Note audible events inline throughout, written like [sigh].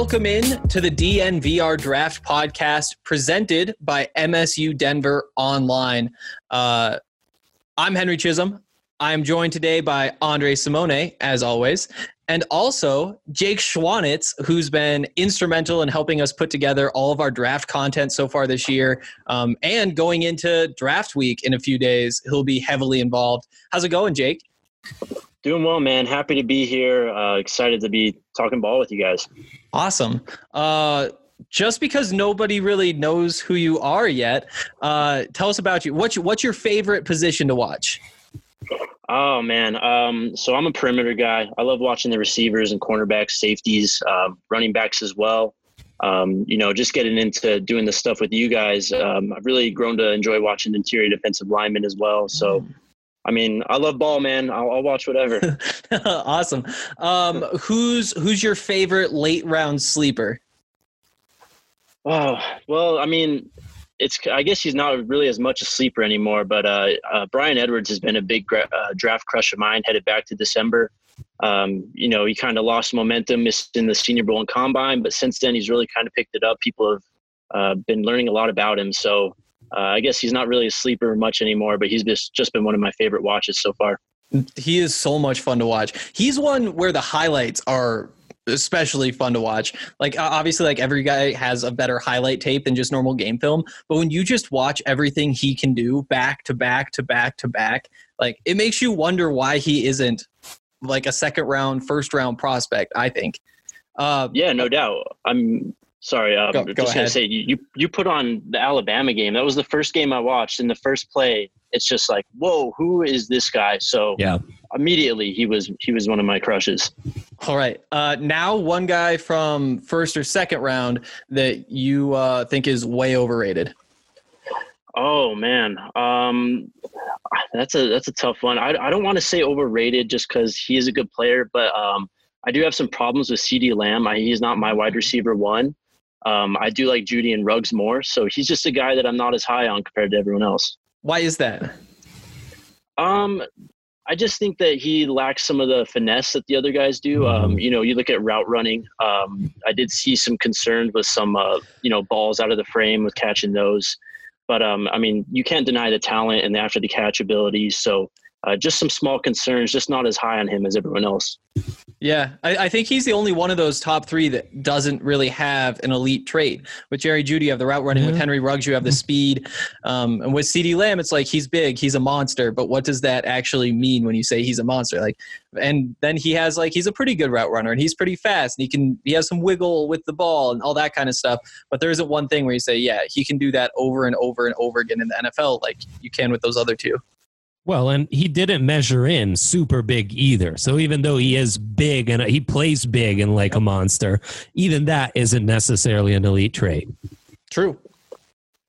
Welcome in to the DNVR Draft Podcast presented by MSU Denver Online. Uh, I'm Henry Chisholm. I'm joined today by Andre Simone, as always, and also Jake Schwanitz, who's been instrumental in helping us put together all of our draft content so far this year. Um, and going into draft week in a few days, he'll be heavily involved. How's it going, Jake? Doing well, man. Happy to be here. Uh, excited to be talking ball with you guys. Awesome. Uh, just because nobody really knows who you are yet, uh, tell us about you. What's your, what's your favorite position to watch? Oh man, um, so I'm a perimeter guy. I love watching the receivers and cornerbacks, safeties, um, running backs as well. Um, you know, just getting into doing the stuff with you guys. Um, I've really grown to enjoy watching interior defensive linemen as well. So, I mean, I love ball, man. I'll, I'll watch whatever. [laughs] awesome. Um, who's who's your favorite late round sleeper? Oh well, I mean, it's I guess he's not really as much a sleeper anymore. But uh, uh, Bryan Edwards has been a big gra- uh, draft crush of mine. Headed back to December. Um, you know, he kind of lost momentum, missed in the Senior Bowl and Combine, but since then he's really kind of picked it up. People have uh, been learning a lot about him. So uh, I guess he's not really a sleeper much anymore. But he's just just been one of my favorite watches so far. He is so much fun to watch. He's one where the highlights are especially fun to watch. Like obviously like every guy has a better highlight tape than just normal game film, but when you just watch everything he can do back to back to back to back, like it makes you wonder why he isn't like a second round, first round prospect, I think. Uh, Yeah, no doubt. I'm sorry. Um, Go- just go gonna say you, you you put on the Alabama game. That was the first game I watched. In the first play, it's just like, whoa, who is this guy? So Yeah. immediately he was he was one of my crushes. All right. Uh, now, one guy from first or second round that you uh, think is way overrated. Oh man, um, that's a that's a tough one. I I don't want to say overrated just because he is a good player, but um, I do have some problems with CeeDee Lamb. I, he's not my wide receiver one. Um, I do like Jeudy and Ruggs more, so he's just a guy that I'm not as high on compared to everyone else. Why is that? Um, I just think that he lacks some of the finesse that the other guys do. Um, you know, you look at route running. Um, I did see some concerns with some, uh, you know, balls out of the frame with catching those. But um, I mean, you can't deny the talent and the after the catch abilities. So uh, just some small concerns, just not as high on him as everyone else. Yeah, I, I think he's the only one of those top three that doesn't really have an elite trait. With Jerry Jeudy, you have the route running. With Henry Ruggs, you have the speed. Um, and with CeeDee Lamb, it's like he's big, he's a monster. But what does that actually mean when you say he's a monster? Like, and then he has like he's a pretty good route runner and he's pretty fast and he can he has some wiggle with the ball and all that kind of stuff. But there isn't one thing where you say, yeah, he can do that over and over and over again in the NFL like you can with those other two. Well, and he didn't measure in super big either. So even though he is big and he plays big and like a monster, even that isn't necessarily an elite trait. True.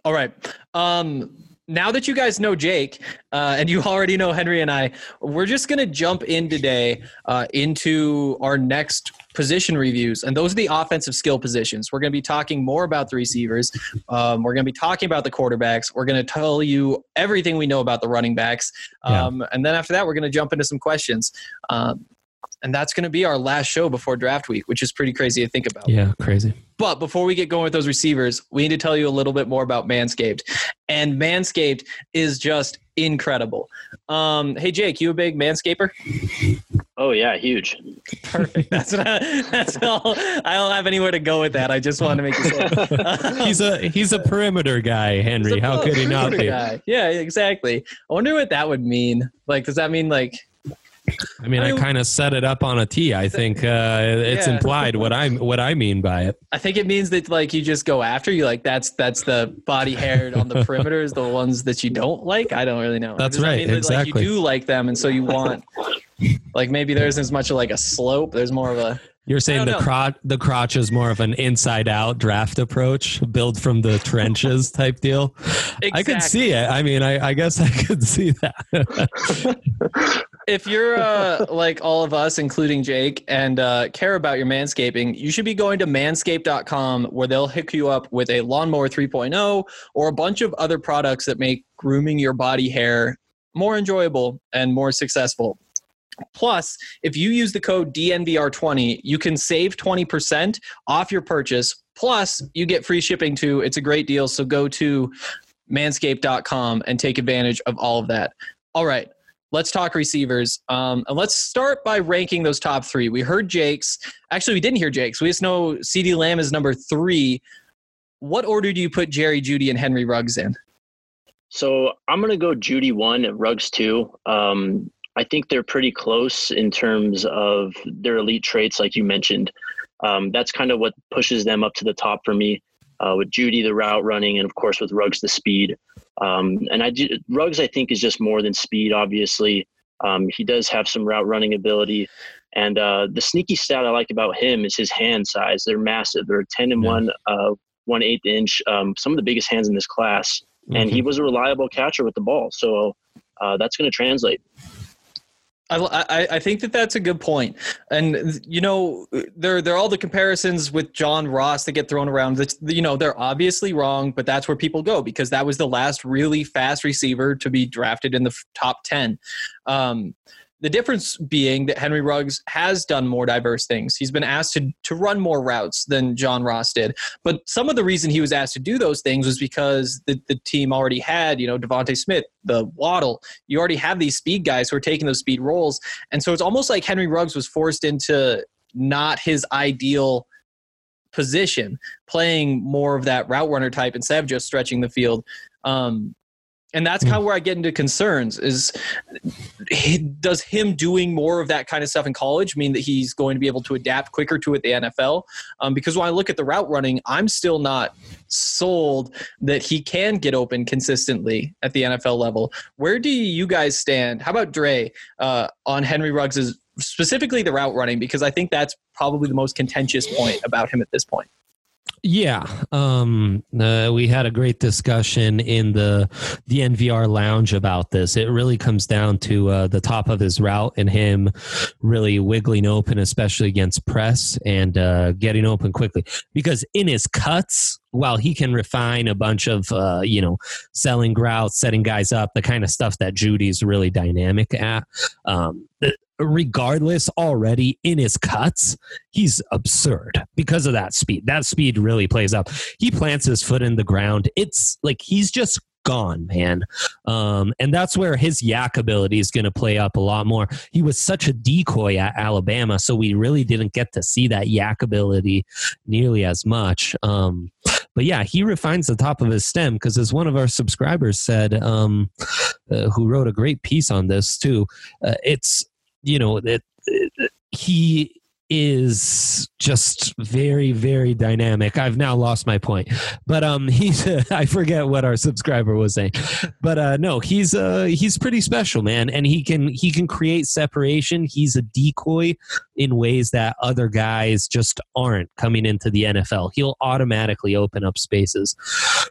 All right. Um, now that you guys know Jake uh, and you [laughs] already know Henry and I, we're just going to jump in today uh, into our next position reviews. And those are the offensive skill positions. We're going to be talking more about the receivers. Um, we're going to be talking about the quarterbacks. We're going to tell you everything we know about the running backs. Um, And then after that, we're going to jump into some questions. Um, and that's going to be our last show before draft week, which is pretty crazy to think about. Yeah, crazy. But before we get going with those receivers, we need to tell you a little bit more about Manscaped. And Manscaped is just incredible. Um, hey, Jake, you a big Manscaper? Oh yeah, huge. Perfect. [laughs] That's what I, that's all. I don't have anywhere to go with that. I just wanted to make you say. [laughs] He's a he's a perimeter guy, Henry. How could he not be? guy. Yeah, exactly. I wonder what that would mean. Like, does that mean like? I mean, I I kind of set it up on a tee. I think uh, it's Yeah. implied what I what I mean by it. I think it means that like you just go after you. Like that's that's the body hair on the perimeter is the ones that you don't like. I don't really know. That's right, mean that, Like exactly. you do like them, and so you want. Like maybe there isn't as much of like a slope. There's more of a. You're saying the crotch the crotch is more of an inside out draft approach, build from the trenches [laughs] type deal. I could see it. I mean, I, I guess I could see that. [laughs] if you're uh, [laughs] like all of us, including Jake, and uh, care about your manscaping, you should be going to manscaped.com where they'll hook you up with a lawnmower 3.0 or a bunch of other products that make grooming your body hair more enjoyable and more successful. Plus, if you use the code DNVR20, you can save 20% off your purchase. Plus, you get free shipping too. It's a great deal. So go to manscaped.com and take advantage of all of that. All right, let's talk receivers. Um, and let's start by ranking those top three. We heard Jake's. Actually, we didn't hear Jake's. We just know CeeDee Lamb is number three. What order do you put Jerry Jeudy and Henry Ruggs in? So I'm gonna go Jeudy one Ruggs two. Um, I think they're pretty close in terms of their elite traits, like you mentioned. Um, that's kind of what pushes them up to the top for me. Uh, with Jeudy, the route running, and of course with Ruggs, the speed. Um, and I do, Ruggs, I think, is just more than speed. Obviously, um, he does have some route running ability. And uh, the sneaky stat I like about him is his hand size. They're massive. They're 10 and Yeah. one, uh, one eighth inch. Um, some of the biggest hands in this class and he was a reliable catcher with the ball. So uh, that's going to translate. I, I, think that that's a good point, and you know, there there are all the comparisons with John Ross that get thrown around. That's you know they're obviously wrong, but that's where people go because that was the last really fast receiver to be drafted in the top ten. Um, the difference being that Henry Ruggs has done more diverse things. He's been asked to to run more routes than John Ross did. But some of the reason he was asked to do those things was because the, the team already had, you know, DeVonta Smith, the Waddle. You already have these speed guys who are taking those speed roles. And so it's almost like Henry Ruggs was forced into not his ideal position, playing more of that route runner type instead of just stretching the field. Um, and that's kind of where I get into concerns is does him doing more of that kind of stuff in college mean that he's going to be able to adapt quicker to it the NFL? Um, because when I look at the route running, I'm still not sold that he can get open consistently at the NFL level. Where do you guys stand? How about Dre uh, on Henry Ruggs's specifically the route running? Because I think that's probably the most contentious point about him at this point. Yeah, um, uh, we had a great discussion in the the NVR lounge about this. It really comes down to uh, the top of his route and him really wiggling open, especially against press and uh, getting open quickly. Because in his cuts, while he can refine a bunch of uh, you know selling routes, setting guys up, the kind of stuff that Jeudy's really dynamic at. Um, regardless, already in his cuts, he's absurd because of that speed. That speed really plays up. He plants his foot in the ground. It's like he's just gone, man. Um, and that's where his YAC ability is going to play up a lot more. He was such a decoy at Alabama, so we really didn't get to see that YAC ability nearly as much. Um, but yeah, he refines the top of his stem because, as one of our subscribers said, um, uh, who wrote a great piece on this too, uh, it's you know it, he is just very very dynamic i've now lost my point but um [laughs] he's i forget what our subscriber was saying but uh no he's uh he's pretty special man and he can he can create separation he's a decoy in ways that other guys just aren't coming into the NFL. He'll automatically open up spaces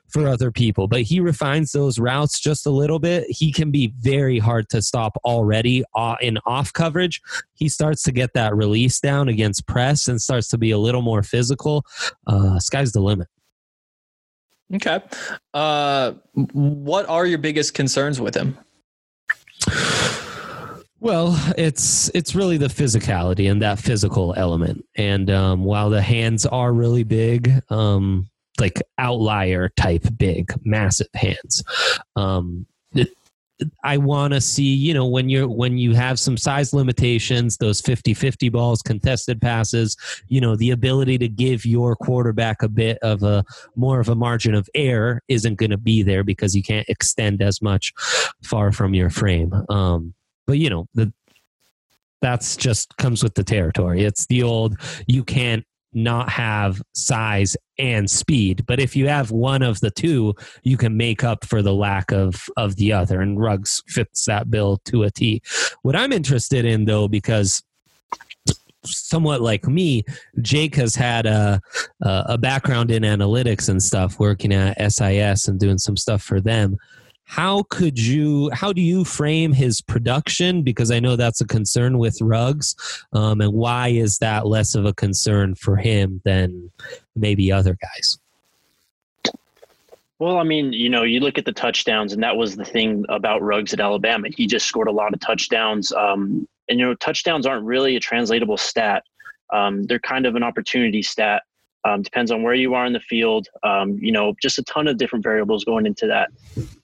for other people, but he refines those routes just a little bit. He can be very hard to stop already uh, in off coverage. He starts to get that release down against press and starts to be a little more physical. Uh, sky's the limit. Okay. Uh, what are your biggest concerns with him? Well, it's it's really the physicality and that physical element. And um, while the hands are really big, um, like outlier type big, massive hands, um, I want to see, you know, when you're when you have some size limitations, those 50-50 balls, contested passes, you know, the ability to give your quarterback a bit of a more of a margin of error isn't going to be there because you can't extend as much far from your frame. Um, but you know, the that's just comes with the territory. It's the old you can't not have size and speed. But if you have one of the two, you can make up for the lack of of the other. And Ruggs fits that bill to a T. What I'm interested in though, because somewhat like me, Jake has had a a background in analytics and stuff, working at SIS and doing some stuff for them how could you how do you frame his production because i know that's a concern with Ruggs um, and why is that less of a concern for him than maybe other guys well, I mean, you know, you look at the touchdowns, and that was the thing about Ruggs at Alabama. He just scored a lot of touchdowns. Um, and, you know, touchdowns aren't really a translatable stat, um, they're kind of an opportunity stat. Um, depends on where you are in the field. Um, you know, just a ton of different variables going into that.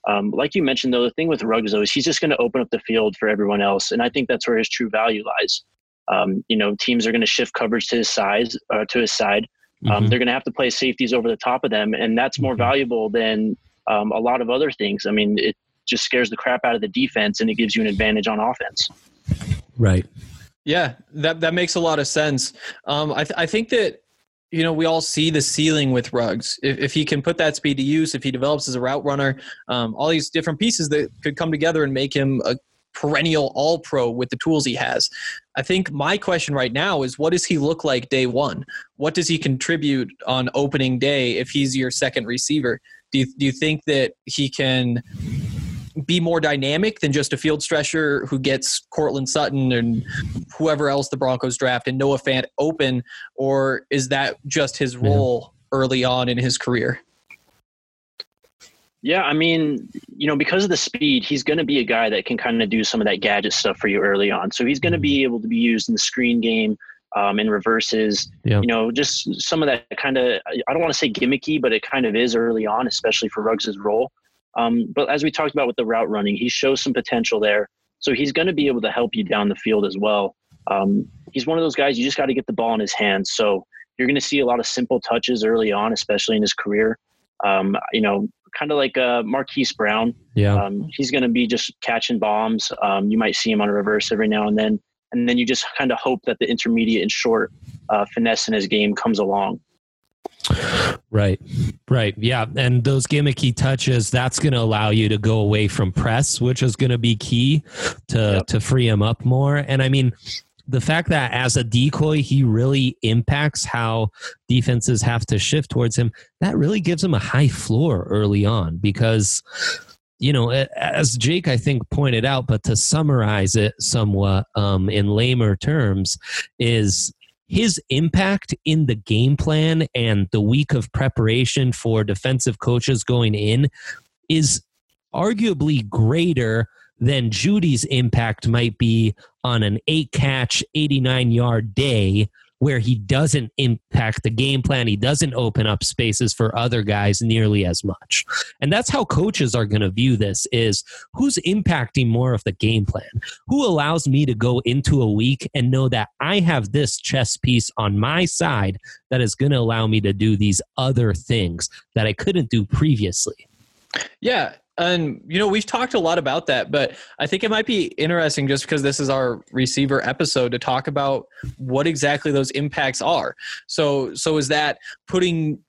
Um, like you mentioned, though, the thing with Ruggs though is he's just going to open up the field for everyone else, and I think that's where his true value lies. Um, you know, teams are going to shift coverage to his size, uh, to his side. Um, mm-hmm. They're going to have to play safeties over the top of them, and that's more mm-hmm. valuable than um, a lot of other things. I mean, it just scares the crap out of the defense, and it gives you an advantage on offense. Right. Yeah, that that makes a lot of sense. I th- I think that you know, we all see the ceiling with Ruggs. If, if he can put that speed to use, if he develops as a route runner, um, all these different pieces that could come together and make him a perennial all pro with the tools he has. I think my question right now is what does he look like day one? What does he contribute on opening day if he's your second receiver? Do you, do you think that he can be more dynamic than just a field stretcher who gets Courtland Sutton and whoever else the Broncos draft and Noah Fant open, or is that just his role yeah. early on in his career? Yeah, I mean, you know, because of the speed, he's going to be a guy that can kind of do some of that gadget stuff for you early on. So he's going to be mm-hmm. able to be used in the screen game, um, in reverses, you know, just some of that kind of, I don't want to say gimmicky, but it kind of is early on, especially for Ruggs' role. Um, but as we talked about with the route running, he shows some potential there. So he's going to be able to help you down the field as well. Um, he's one of those guys you just got to get the ball in his hands. So you're going to see a lot of simple touches early on, especially in his career. Um, you know, kind of like uh, Marquise Brown. Yeah. Um, he's going to be just catching bombs. Um, you might see him on a reverse every now and then. And then you just kind of hope that the intermediate and short uh, finesse in his game comes along. Right, right, yeah, and those gimmicky touches that's going to allow you to go away from press, which is going to be key to yep. to free him up more. And I mean, the fact that as a decoy he really impacts how defenses have to shift towards him, that really gives him a high floor early on because you know, as Jake I think pointed out, but to summarize it somewhat um, in lamer terms, is his impact in the game plan and the week of preparation for defensive coaches going in is arguably greater than Jeudy's impact might be on an eight catch, 89 yard day where he doesn't impact the game plan. He doesn't open up spaces for other guys nearly as much. And that's how coaches are going to view this is who's impacting more of the game plan? Who allows me to go into a week and know that I have this chess piece on my side that is going to allow me to do these other things that I couldn't do previously? Yeah, and you know we've talked a lot about that but i think it might be interesting just because this is our receiver episode to talk about what exactly those impacts are so so is that putting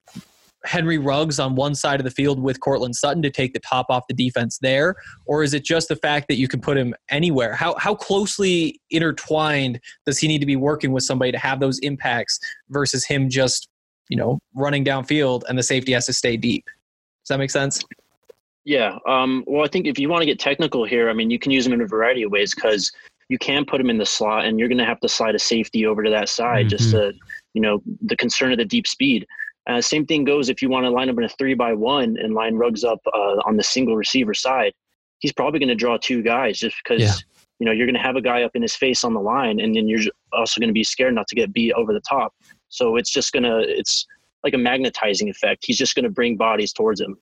Henry Ruggs on one side of the field with Courtland Sutton to take the top off the defense there, or is it just the fact that you can put him anywhere? How how closely intertwined does he need to be working with somebody to have those impacts versus him just you know running downfield and the safety has to stay deep? Does that make sense? Yeah. Um, well, I think if you want to get technical here, I mean, you can use them in a variety of ways because you can put them in the slot and you're going to have to slide a safety over to that side just Mhm. to, you know, the concern of the deep speed. Uh, same thing goes if you want to line up in a three by one and line Ruggs up uh, on the single receiver side. He's probably going to draw two guys just because, Yeah. you know, you're going to have a guy up in his face on the line and then you're also going to be scared not to get beat over the top. So it's just going to, it's like a magnetizing effect. He's just going to bring bodies towards him.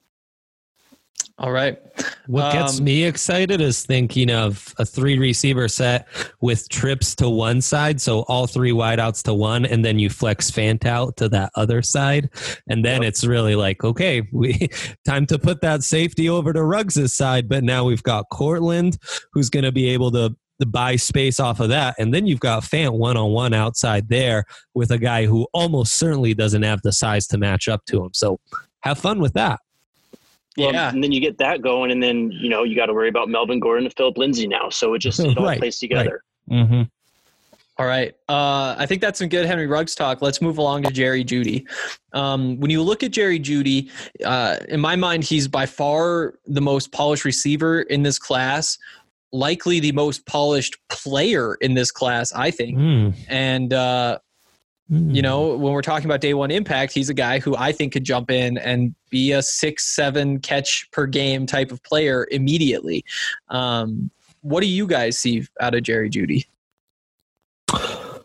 All right. What gets Um, me excited is thinking of a three receiver set with trips to one side, so all three wideouts to one, and then you flex Fant out to that other side, and then it's really like, okay, [laughs] we time to put that safety over to Ruggs' side, but now we've got Courtland who's going to be able to. To buy space off of that, and then you've got Fant one on one outside there with a guy who almost certainly doesn't have the size to match up to him. So, have fun with that. Well, yeah. And then you get that going, and then you know you got to worry about Melvin Gordon and Phillip Lindsay now. So it just [laughs] it all Right, plays together. Mm-hmm. All right. Uh, I think that's some good Henry Ruggs talk. Let's move along to Jerry Jeudy. Um, when you look at Jerry Jeudy, uh, in my mind, he's by far the most polished receiver in this class, likely the most polished player in this class, I think. Mm. And, uh, you know, when we're talking about day one impact, he's a guy who I think could jump in and be a six, seven catch per game type of player immediately. Um, what do you guys see out of Jerry Jeudy?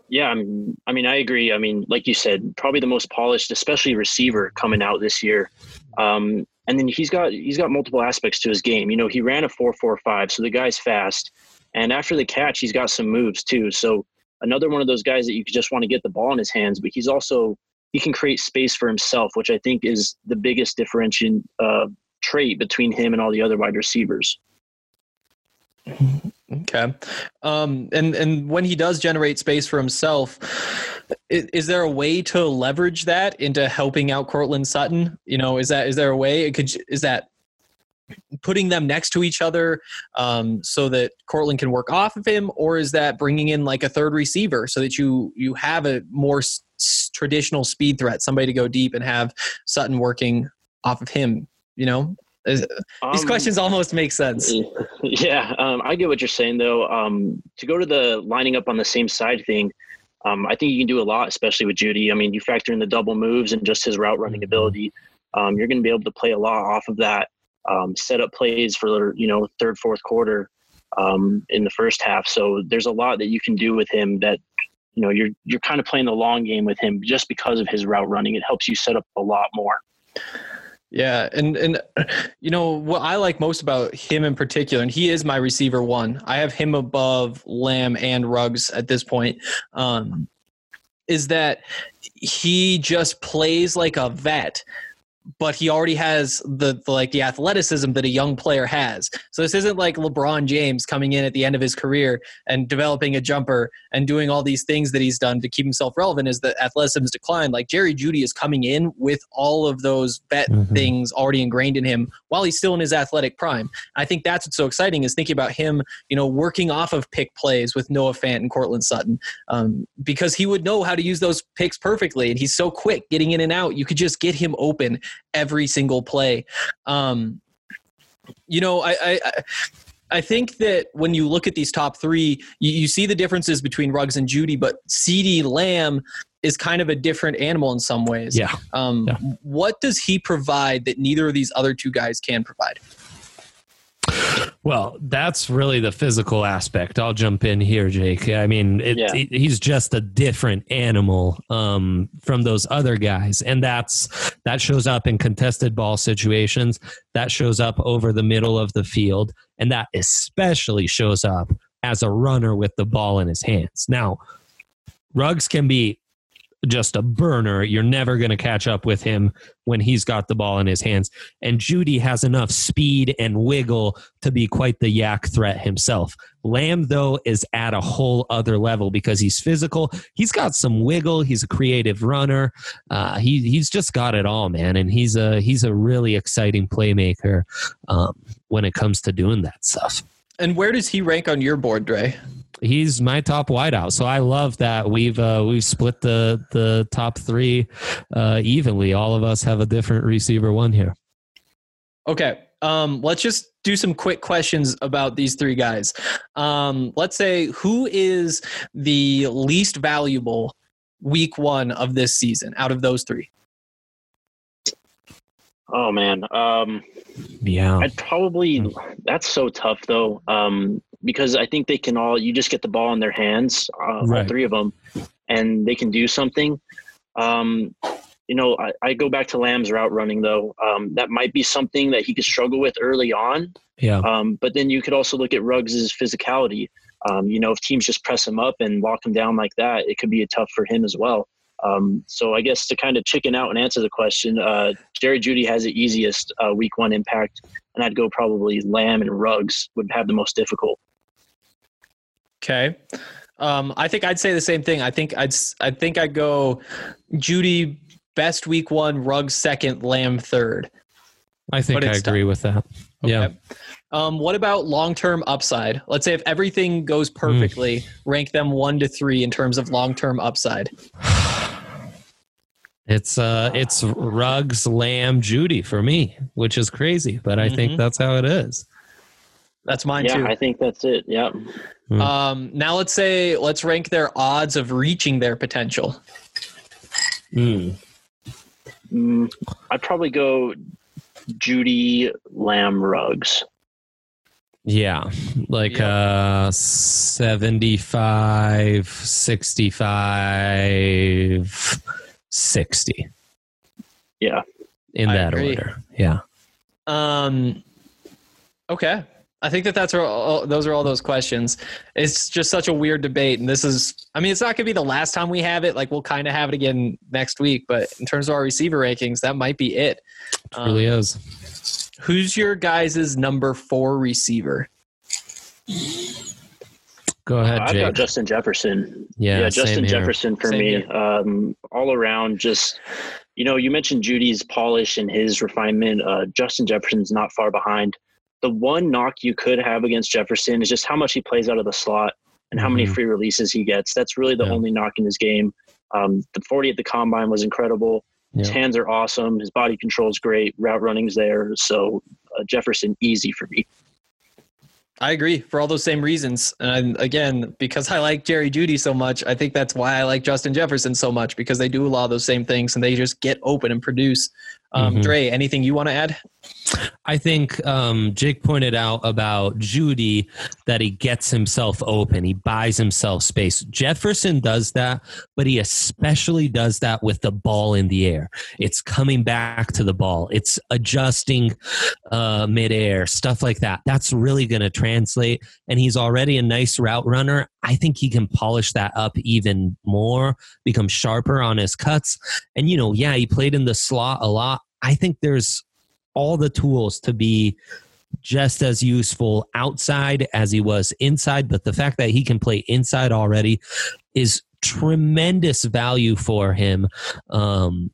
Yeah, I'm, I mean, I agree. I mean, like you said, probably the most polished, especially receiver coming out this year. Um, and then he's got he's got multiple aspects to his game. You know, he ran a four four five, so the guy's fast. And after the catch, he's got some moves too. So another one of those guys that you just want to get the ball in his hands, but he's also he can create space for himself, which I think is the biggest differentiating uh, trait between him and all the other wide receivers. Okay. Um, and and when he does generate space for himself, is, is there a way to leverage that into helping out Courtland Sutton? You know, is that is there a way? It could is that putting them next to each other um, so that Courtland can work off of him, or is that bringing in like a third receiver so that you you have a more s- traditional speed threat, somebody to go deep and have Sutton working off of him? You know, Is- these Um, questions almost make sense. [laughs] Yeah, um, I get what you're saying though. Um, to go to the lining up on the same side thing, um, I think you can do a lot, especially with Jeudy. I mean, you factor in the double moves and just his route running ability. Um, you're going to be able to play a lot off of that. Um, set up plays for you know third, fourth quarter um, in the first half. So there's a lot that you can do with him that you know you're you're kind of playing the long game with him just because of his route running. It helps you set up a lot more. Yeah, and and [clears throat] you know what I like most about him in particular, and he is my receiver one. I have him above Lamb and Ruggs at this point. Um, is that he just plays like a vet, but he already has the, the like the athleticism that a young player has. So this isn't like LeBron James coming in at the end of his career and developing a jumper and doing all these things that he's done to keep himself relevant as the athleticism's declined. Like Jerry Jeudy is coming in with all of those vet Mhm. things already ingrained in him while he's still in his athletic prime. I think that's what's so exciting is thinking about him, you know, working off of pick plays with Noah Fant and Courtland Sutton um, because he would know how to use those picks perfectly. And he's so quick getting in and out. You could just get him open every single play. Um, you know, I, I, I I think that when you look at these top three, you, you see the differences between Ruggs and Jeudy, but CeeDee Lamb is kind of a different animal in some ways. Yeah. Um, Yeah. What does he provide that neither of these other two guys can provide? Well, that's really the physical aspect. I'll jump in here, Jake. I mean, it, Yeah. he- he's just a different animal um, from those other guys, and that's that shows up in contested ball situations. That shows up over the middle of the field, and that especially shows up as a runner with the ball in his hands. Now, Ruggs can be just a burner. You're never going to catch up with him when he's got the ball in his hands. And Jeudy has enough speed and wiggle to be quite the YAC threat himself. Lamb, though, is at a whole other level because he's physical. He's got some wiggle. He's a creative runner. Uh, he he's just got it all, man. And he's a he's a really exciting playmaker um, when it comes to doing that stuff. And where does he rank on your board, Dre? he's my top wideout. So I love that we've uh, we've split the the top three uh, evenly. All of us have a different receiver one here. Okay. Um, let's just do some quick questions about these three guys. Um, let's say who is the least valuable week one of this season out of those three? Oh man, um, Yeah, I'd probably. That's so tough though, um, because I think they can all. You just get the ball in their hands, uh, all Right. three of them, and they can do something. Um, you know, I, I go back to Lamb's route running though. Um, that might be something that he could struggle with early on. yeah, Um, but then you could also look at Ruggs' physicality. Um, you know, if teams just press him up and lock him down like that, it could be a tough for him as well. Um, so I guess to kind of chicken out and answer the question, uh, Jerry Jeudy has the easiest uh, week one impact, and I'd go probably Lamb and Ruggs would have the most difficult. Okay. Um, I think I'd say the same thing. I think I'd s- I think I'd go Jeudy best week one, Ruggs second, Lamb third. I think I it's agree with that. Yeah, Okay. Um, what about long term upside? Let's say if everything goes perfectly, rank them one to three in terms of long term upside. [sighs] it's uh, it's Ruggs, Lamb, Jeudy for me, which is crazy, but I Mhm. think that's how it is. That's mine yeah, too. I think that's it. Yeah. Mm. Um, now let's say let's rank their odds of reaching their potential. Mm. Mm, I'd probably go Jeudy, Lamb, Ruggs. Yeah, like uh 75, 65, 60 Yeah. in I that agree. order. Yeah. Um, okay. I think that that's all, those are all those questions. It's just such a weird debate, and this is. I mean, it's not going to be the last time we have it. Like we'll kind of have it again next week, but in terms of our receiver rankings, that might be it. It really is. Who's your guys' number four receiver? Go ahead, Jake. I've got Justin Jefferson. Yeah, Yeah, Justin here. Jefferson for Same me. Um, all around, just you know, you mentioned Jeudy's polish and his refinement. Uh, Justin Jefferson's not far behind. The one knock you could have against Jefferson is just how much he plays out of the slot and how many Mhm. free releases he gets. That's really the Yeah. only knock in his game. Um, the 40 at the combine was incredible. His hands are awesome. His body control is great. Route running's there. So uh, Jefferson easy for me. I agree for all those same reasons. And again, because I like Jerry Jeudy so much, I think that's why I like Justin Jefferson so much because they do a lot of those same things and they just get open and produce. Um, Mhm. Dre, anything you want to add? I think um, Jake pointed out about Jeudy that he gets himself open. He buys himself space. Jefferson does that, but he especially does that with the ball in the air. It's coming back to the ball. It's adjusting uh, midair, stuff like that. That's really going to translate. And he's already a nice route runner. I think he can polish that up even more, become sharper on his cuts. And, you know, yeah, he played in the slot a lot. I think there's all the tools to be just as useful outside as he was inside. But the fact that he can play inside already is tremendous value for him. Um,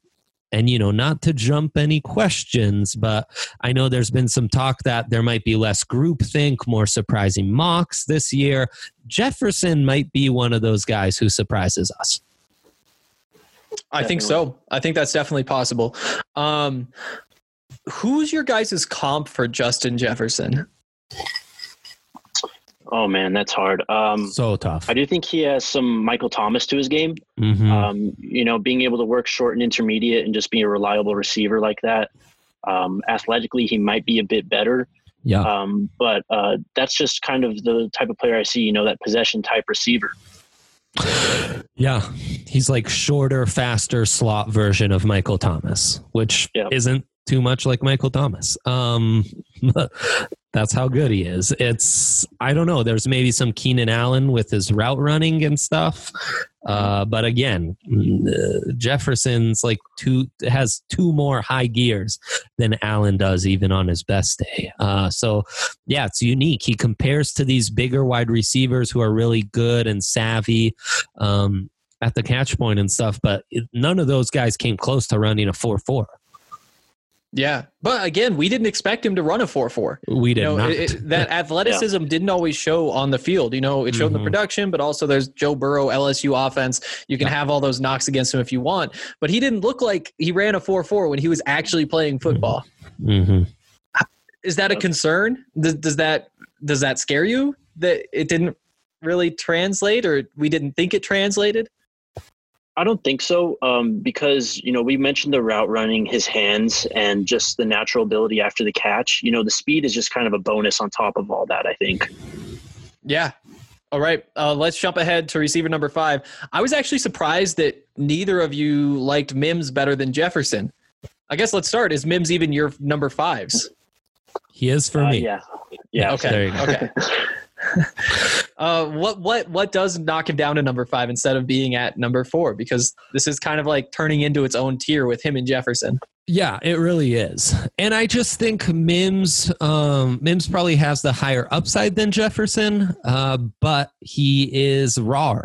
and you know, not to jump any questions, but I know there's been some talk that there might be less groupthink, more surprising mocks this year. Jefferson might be one of those guys who surprises us. I think so. I think that's definitely possible. Um, who's your guys' comp for Justin Jefferson? Oh man, that's hard. Um, So tough. I do think he has some Michael Thomas to his game. Mhm. Um, you know, being able to work short and intermediate and just be a reliable receiver like that. Um, athletically, he might be a bit better, yeah. um, but uh, that's just kind of the type of player I see. You know, that possession type receiver. Yeah, he's like shorter, faster slot version of Michael Thomas, which Yeah. isn't too much like Michael Thomas. Um, [laughs] that's how good he is. It's I don't know. There's maybe some Keenan Allen with his route running and stuff. Uh, but again, mm, uh, Jefferson's like two has two more high gears than Allen does, even on his best day. Uh, so yeah, it's unique. He compares to these bigger wide receivers who are really good and savvy. Um, at the catch point and stuff, but none of those guys came close to running a 4 4. Yeah, but again, we didn't expect him to run a four four. We did You know, not. it- it- that [laughs] athleticism didn't always show on the field. You know, it showed in Mhm. the production, but also there's Joe Burrow LSU offense. You can have all those knocks against him if you want, but he didn't look like he ran a four four when he was actually playing football. hmm Is that a concern? Does, does that does that scare you that it didn't really translate, or we didn't think it translated? I don't think so, um, because you know we mentioned the route running, his hands, and just the natural ability after the catch. You know, the speed is just kind of a bonus on top of all that. I think. Yeah. All right. Uh, let's jump ahead to receiver number five. I was actually surprised that neither of you liked Mims better than Jefferson. I guess let's start. Is Mims even your number fives? He is for Uh, me. yeah. Yeah. Okay. There you go. Okay. [laughs] uh, what what what does knock him down to number five instead of being at number four? Because this is kind of like turning into its own tier with him and Jefferson. Yeah, it really is. And I just think Mims um Mims probably has the higher upside than Jefferson, uh, but he is raw,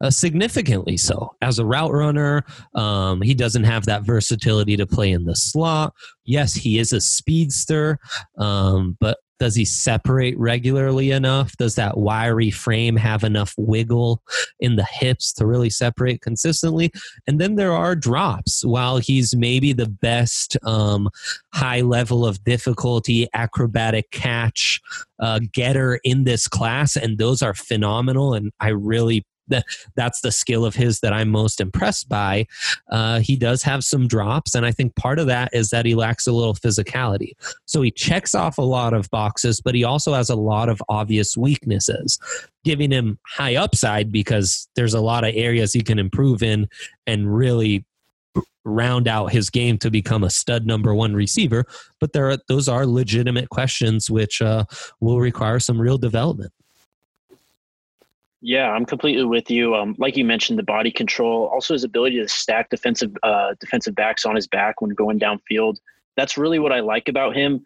uh, significantly so. As a route runner, um, he doesn't have that versatility to play in the slot. Yes, he is a speedster, um, but does he separate regularly enough? Does that wiry frame have enough wiggle in the hips to really separate consistently? And then there are drops. While he's maybe the best um, high level of difficulty acrobatic catch uh, getter in this class, and those are phenomenal. And I really that that's the skill of his that I'm most impressed by. Uh, he does have some drops, and I think part of that is that he lacks a little physicality. So he checks off a lot of boxes, but he also has a lot of obvious weaknesses, giving him high upside because there's a lot of areas he can improve in and really round out his game to become a stud number one receiver. But there are those are legitimate questions which uh, will require some real development. Yeah, I'm completely with you. Um, like you mentioned, the body control, also his ability to stack defensive uh, defensive backs on his back when going downfield. That's really what I like about him.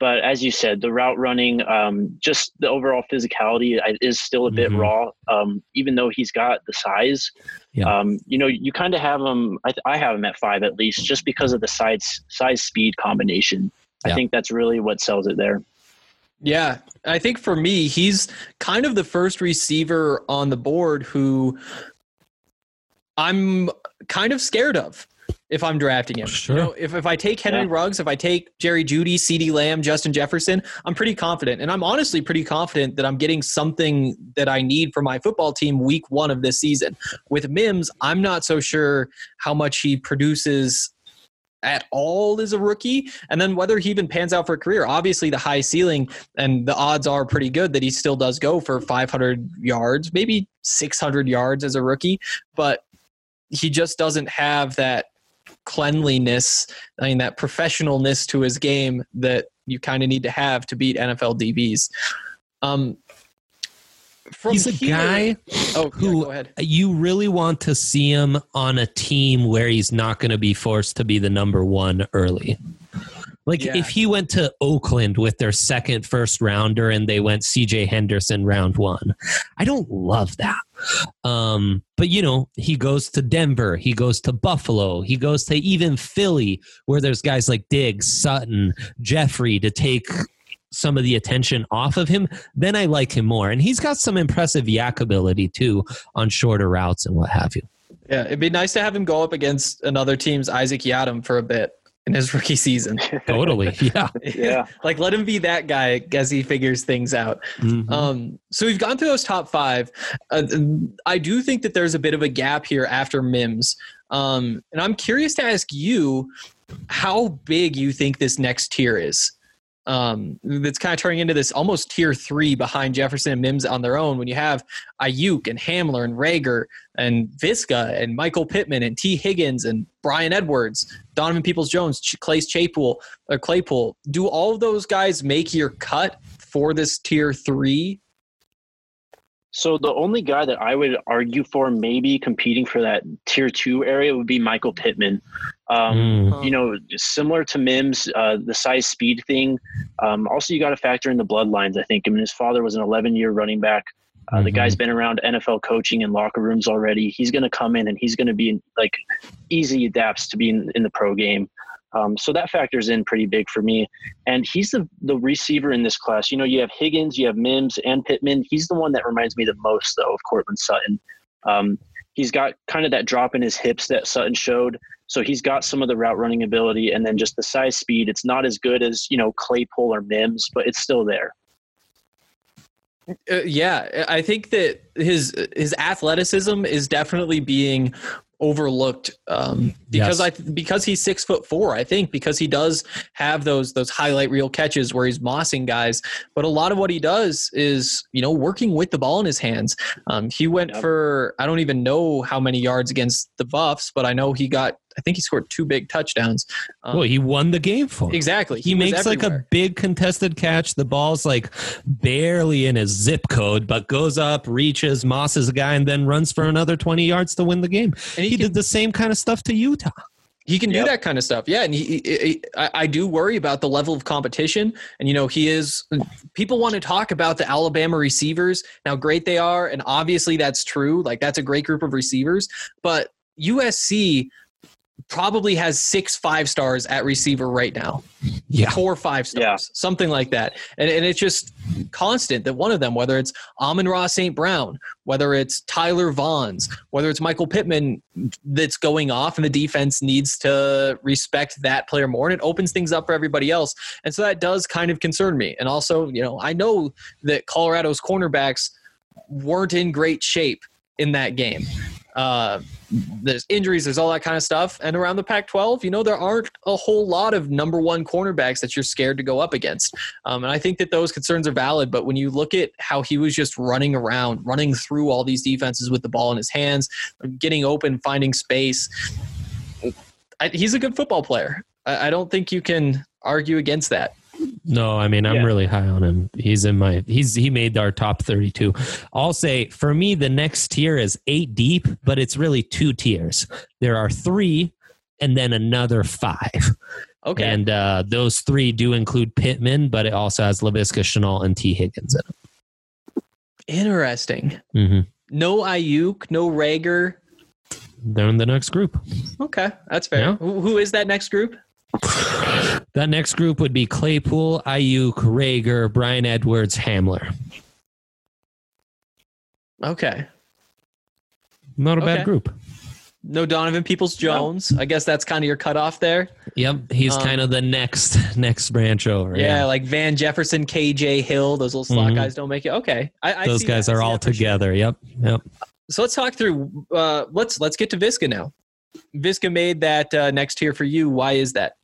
But as you said, the route running, um, just the overall physicality is still a bit Mhm. raw. Um, even though he's got the size, Yeah. um, you know, you kind of have him. I, I have him at five at least, just because of the size size speed combination. Yeah. I think that's really what sells it there. Yeah, I think for me, he's kind of the first receiver on the board who I'm kind of scared of if I'm drafting him. Sure. You know, if, if I take Henry Yeah. Ruggs, if I take Jerry Jeudy, CeeDee Lamb, Justin Jefferson, I'm pretty confident. And I'm honestly pretty confident that I'm getting something that I need for my football team week one of this season. With Mims, I'm not so sure how much he produces at all as a rookie. And then whether he even pans out for a career obviously the high ceiling and the odds are pretty good that he still does go for 500 yards maybe 600 yards as a rookie. But he just doesn't have that cleanliness i mean that professionalness to his game that you kind of need to have to beat nfl dbs um from He's a here- guy oh who- ahead you really want to see him on a team where he's not going to be forced to be the number one early. Like Yeah. if he went to Oakland with their second first rounder and they went CJ Henderson round one, I don't love that. Um, but you know, he goes to Denver, he goes to Buffalo, he goes to even Philly, where there's guys like Diggs, Sutton, Jeffery to take some of the attention off of him, then I like him more. And he's got some impressive YAC ability too on shorter routes and what have you. yeah it'd be nice to have him go up against another team's isaac yiadom for a bit in his [laughs] rookie season [laughs] Totally. Yeah. Yeah. [laughs] like let him be that guy as he figures things out. Mhm. Um, so we've gone through those top five. Uh, I do think that there's a bit of a gap here after Mims, um, and I'm curious to ask you how big you think this next tier is. Um, that's kind of turning into this almost tier three behind Jefferson and Mims on their own. When you have Aiyuk and Hamler and Reagor and Visca and Michael Pittman and Tee Higgins and Bryan Edwards, Donovan Peoples Jones, Ch- Clay Claypool, or Claypool. Do all of those guys make your cut for this tier three? So the only guy that I would argue for maybe competing for that tier two area would be Michael Pittman. Um, Mm. You know, similar to Mims, uh, the size speed thing. Um, also, you got to factor in the bloodlines. I think. I mean, his father was an 11 year running back. Uh, The Mhm. guy's been around NFL coaching and locker rooms already. He's going to come in and he's going to be like easy adapts to be in, in the pro game. Um, so that factors in pretty big for me. And he's the, the receiver in this class. You know, you have Higgins, you have Mims, and Pittman. He's the one that reminds me the most, though, of Courtland Sutton. Um, he's got kind of that drop in his hips that Sutton showed. So he's got some of the route running ability and then just the size speed. It's not as good as, you know, Claypool or Mims, but it's still there. Uh, yeah, I think that his his athleticism is definitely being overlooked um, because Yes. I because he's six foot four. I think because he does have those those highlight reel catches where he's mossing guys, but a lot of what he does is you know working with the ball in his hands. Um, he went Yep. for I don't even know how many yards against the Buffs, but I know he got I think he scored two big touchdowns. Um, well, he won the game for him. exactly. He, was makes like a big contested catch. The ball's like barely in his zip code, but goes up, reaches, mosses a guy, and then runs for another 20 yards to win the game. And He, he can- did the same kind of stuff to Utah. He can Yep. do that kind of stuff. Yeah. And he, he, he- I, I do worry about the level of competition. And, you know, he is, people want to talk about the Alabama receivers, how great they are. And obviously that's true. Like, that's a great group of receivers. But USC probably has six five stars at receiver right now Yeah. four or five stars, Yeah. something like that. And, and it's just constant that one of them, whether it's Amon-Ra St. Brown, whether it's Tyler Vaughns, whether it's Michael Pittman that's going off and the defense needs to respect that player more and it opens things up for everybody else. And so that does kind of concern me. And also, you know, I know that Colorado's cornerbacks weren't in great shape in that game. Uh, there's injuries, there's all that kind of stuff. And around the Pac 12, you know, there aren't a whole lot of number one cornerbacks that you're scared to go up against. Um, and I think that those concerns are valid. But when you look at how he was just running around, running through all these defenses with the ball in his hands, getting open, finding space, I, he's a good football player. I, I don't think you can argue against that. No, I mean I'm Yeah. really high on him. He's in my he's he made our top 32. I'll say for me the next tier is 8 deep, but it's really two tiers. There are 3 and then another 5. Okay. And uh, those 3 do include Pittman, but it also has Laviska Shenault and Tee Higgins in Interesting. it. Mhm. No Aiyuk, no Reagor. They're in the next group. Okay, that's fair. Yeah. Who is that next group? That next group would be Claypool, Aiyuk, Reagor, Bryan Edwards, Hamler. Okay. Not a Okay. bad group. No Donovan Peoples Jones. I guess that's kind of your cutoff there. Yep, he's Um, kind of the next [laughs] next branch over. Yeah, like Van Jefferson, KJ Hill, those little slot Mhm. guys don't make it. Okay, I, I those guys that. Are all for sure. together. Yep, yep. So let's talk through. Uh, let's let's get to Viska now. Viska made that uh, next tier for you. Why is that?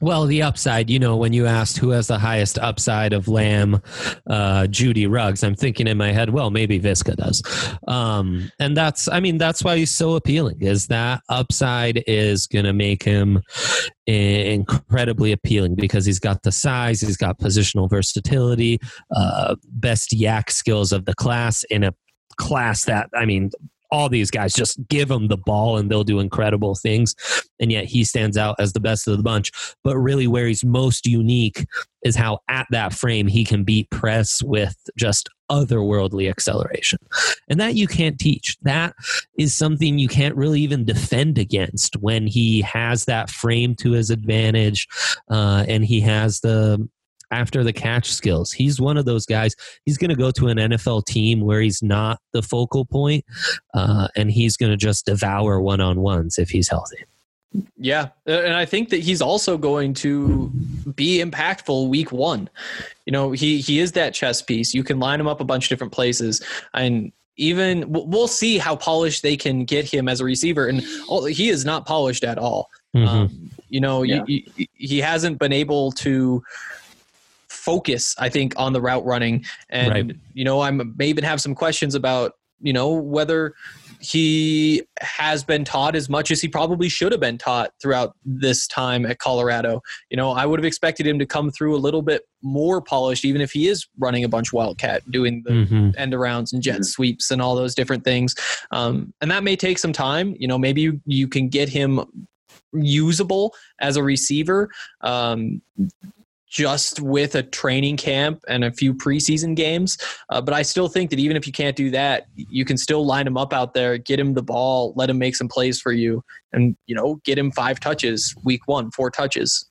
Well, the upside, you know, when you asked who has the highest upside of Lamb, uh, Jeudy Ruggs, I'm thinking in my head, well, maybe Viska does. Um, and that's, I mean, that's why he's so appealing is that upside is going to make him incredibly appealing because he's got the size, he's got positional versatility, uh, best YAC skills of the class in a class that, I mean, all these guys just give him the ball and they'll do incredible things. And yet he stands out as the best of the bunch. But really, where he's most unique is how at that frame he can beat press with just otherworldly acceleration. And that you can't teach. That is something you can't really even defend against when he has that frame to his advantage uh, and he has the after the catch skills. He's one of those guys. He's going to go to an NFL team where he's not the focal point, uh, and he's going to just devour one on ones if he's healthy. Yeah, and I think that he's also going to be impactful week one. You know, he he is that chess piece. You can line him up a bunch of different places, and even we'll- we'll see how polished they can get him as a receiver. And all, he is not polished at all. Mhm. Um, you know, Yeah. you, you, he hasn't been able to focus, I think, on the route running. And, Right. you know, I may even have some questions about, you know, whether he has been taught as much as he probably should have been taught throughout this time at Colorado. You know, I would have expected him to come through a little bit more polished, even if he is running a bunch Wildcat, doing the Mhm. end arounds and jet Mhm. sweeps and all those different things. Um, and that may take some time. You know, maybe you, you can get him usable as a receiver. Um, just with a training camp and a few preseason games. Uh, but I still think that even if you can't do that, you can still line him up out there, get him the ball, let him make some plays for you, and you know, get him five touches week one, four touches.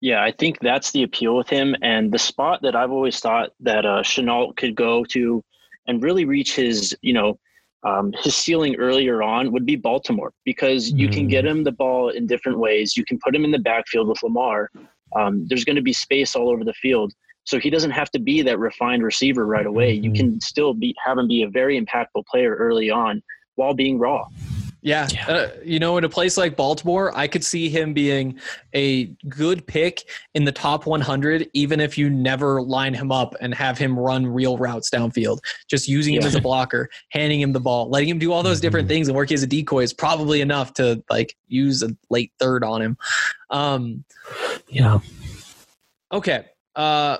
Yeah, I think that's the appeal with him, and the spot that I've always thought that uh, Shenault could go to and really reach his, you know, um, his ceiling earlier on would be Baltimore because you can Mm. get him the ball in different ways. You can put him in the backfield with Lamar. Um, there's going to be space all over the field, so he doesn't have to be that refined receiver right away. You Mhm. can still be have him be a very impactful player early on while being raw. Yeah, Yeah. Uh, you know, in a place like Baltimore, I could see him being a good pick in the top 100, even if you never line him up and have him run real routes downfield. Just using him as a blocker, handing him the ball, letting him do all those different Mhm. things and work as a decoy is probably enough to like use a late third on him. Um, Yeah. Okay. Uh,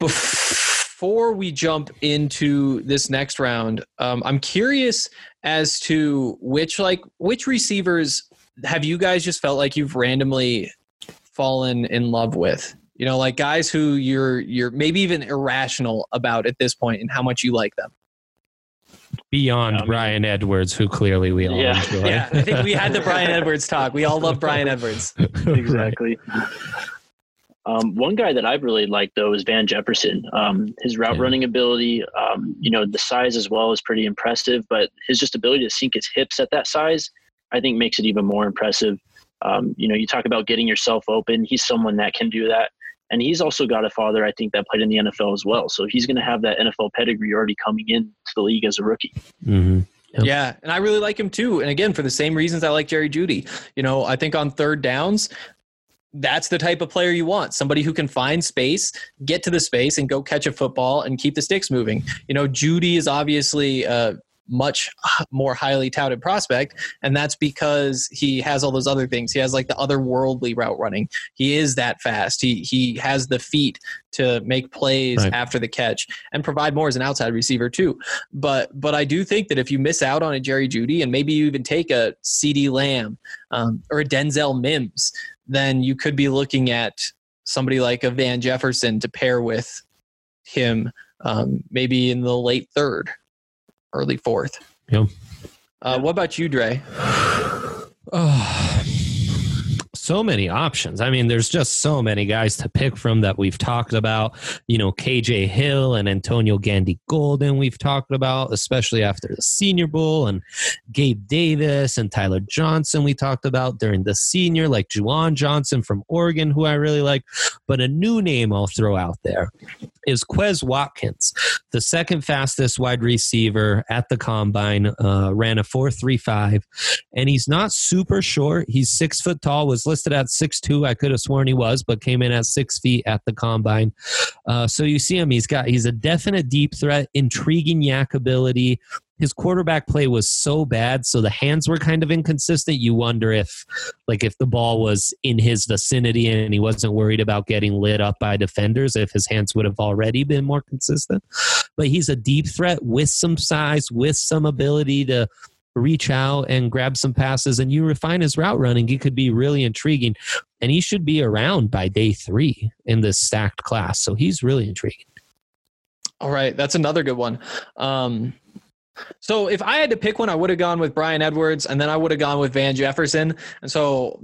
before we jump into this next round, um, I'm curious as to which like which receivers have you guys just felt like you've randomly fallen in love with? You know, like guys who you're you're maybe even irrational about at this point and how much you like them. Beyond Yeah, I mean- Bryan Edwards, who clearly we all Yeah. enjoy. Yeah, I think we had the Bryan Edwards talk. We all love Bryan Edwards. [laughs] Exactly. Um, one guy that I've really liked though is Van Jefferson. Um, his route Yeah. running ability, um, you know, the size as well is pretty impressive, but his just ability to sink his hips at that size, I think makes it even more impressive. Um, you know, you talk about getting yourself open. He's someone that can do that. And he's also got a father, I think, that played in the NFL as well. So he's going to have that NFL pedigree already coming into the league as a rookie. hmm Yep. Yeah, and I really like him too. And again, for the same reasons I like Jerry Jeudy. You know, I think on third downs, that's the type of player you want. Somebody who can find space, get to the space, and go catch a football and keep the sticks moving. You know, Jeudy is obviously a much more highly touted prospect, and that's because he has all those other things. He has like the otherworldly route running. He is that fast. He he has the feet to make plays Right. after the catch and provide more as an outside receiver too. But but I do think that if you miss out on a Jerry Jeudy and maybe you even take a CeeDee Lamb um, or a Denzel Mims, then you could be looking at somebody like a Van Jefferson to pair with him, um, maybe in the late third, early fourth. Yep. Uh, what about you, Dre? Oh, [sighs] so many options. I mean, there's just so many guys to pick from that we've talked about. You know, KJ Hill and Antonio Gandy Golden, we've talked about, especially after the Senior Bowl, and Gabe Davis and Tyler Johnson, we talked about during the senior, like Juwan Johnson from Oregon, who I really like. But a new name I'll throw out there is Quez Watkins, the second fastest wide receiver at the combine, uh, ran a 4.35 and he's not super short. He's six foot tall. Was listed at six two. I could have sworn he was, but came in at six feet at the combine. Uh, so you see him. He's got. He's a definite deep threat. Intriguing YAC ability. His quarterback play was so bad, so the hands were kind of inconsistent. You wonder if, like, if the ball was in his vicinity and he wasn't worried about getting lit up by defenders, if his hands would have already been more consistent. But he's a deep threat with some size, with some ability to reach out and grab some passes and you refine his route running, he could be really intriguing. And he should be around by day three in this stacked class. So he's really intriguing. All right, that's another good one. Um, so if I had to pick one, I would have gone with Bryan Edwards, and then I would have gone with Van Jefferson. And so,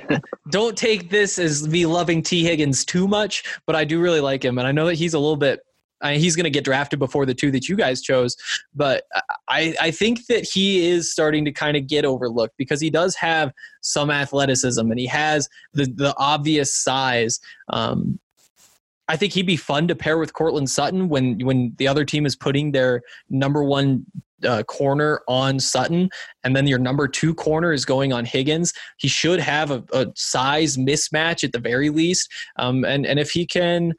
[laughs] don't take this as me loving Tee Higgins too much, but I do really like him, and I know that he's a little bit. I he's going to get drafted before the two that you guys chose, but I, I think that he is starting to kind of get overlooked because he does have some athleticism and he has the the obvious size. Um, I think he'd be fun to pair with Courtland Sutton when when the other team is putting their number one uh, corner on Sutton, and then your number two corner is going on Higgins. He should have a, a size mismatch at the very least, um, and and if he can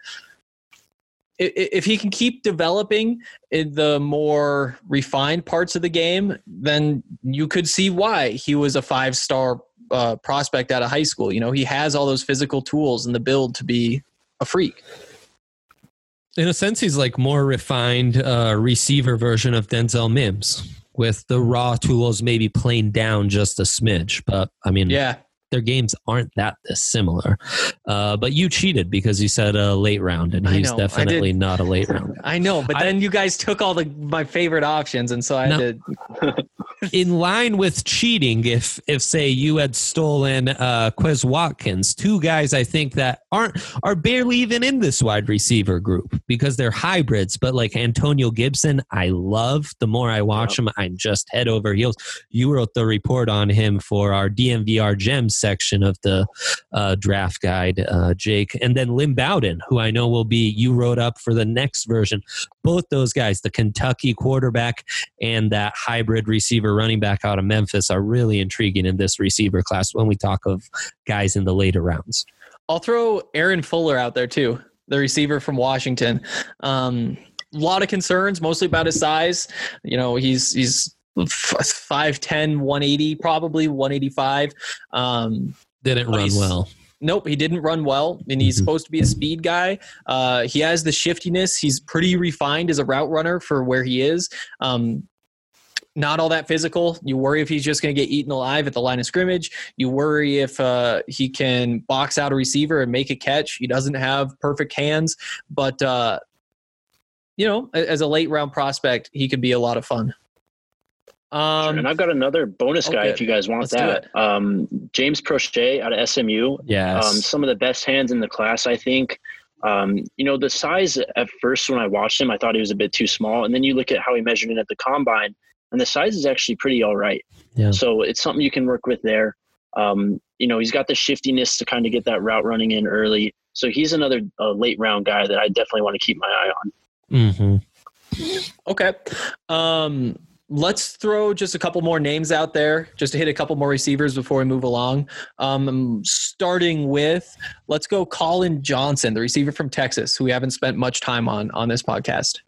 if he can keep developing in the more refined parts of the game, then you could see why he was a five star uh, prospect out of high school. You know, he has all those physical tools and the build to be a freak. In a sense, he's like more refined uh, receiver version of Denzel Mims with the raw tools maybe playing down just a smidge. But I mean, Yeah. Their games aren't that dissimilar. Uh, but you cheated because you said a late round, and he's know, definitely not a late round. [laughs] I know, but I- then you guys took all the my favorite options, and so I had to. [laughs] in line with cheating if if say you had stolen uh Quez Watkins, two guys I think that aren't are barely even in this wide receiver group because they're hybrids, but like Antonio Gibson, I love. The more I watch him, I'm just head over heels. You wrote the report on him for our DMVR gems section of the uh, draft guide, uh, Jake, and then Lynn Bowden, who I know will be you wrote up for the next version. Both those guys, the Kentucky quarterback and that hybrid receiver running back out of Memphis are really intriguing in this receiver class when we talk of guys in the later rounds. I'll throw Aaron Fuller out there too, the receiver from Washington. Um, a lot of concerns, mostly about his size. You know, he's he's 5'10", 180, probably 185. Um, Didn't run well. Nope, he didn't run well, and he's Mhm. supposed to be a speed guy. Uh, he has the shiftiness. He's pretty refined as a route runner for where he is. Um, not all that physical. You worry if he's just going to get eaten alive at the line of scrimmage. You worry if uh, he can box out a receiver and make a catch. He doesn't have perfect hands, but uh, you know, as a late round prospect, he could be a lot of fun. Um, and I've got another bonus guy okay. if you guys want Let's that. Um, James Proche out of SMU. Yeah. Um, some of the best hands in the class, I think. Um, you know, the size at first when I watched him, I thought he was a bit too small. And then you look at how he measured in at the combine, and the size is actually pretty all right. Yeah. So it's something you can work with there. Um, you know, he's got the shiftiness to kind of get that route running in early. So he's another uh, late round guy that I definitely want to keep my eye on. hmm Okay. Um, let's throw just a couple more names out there, just to hit a couple more receivers before we move along. Um, starting with, let's go Collin Johnson, the receiver from Texas, who we haven't spent much time on on this podcast.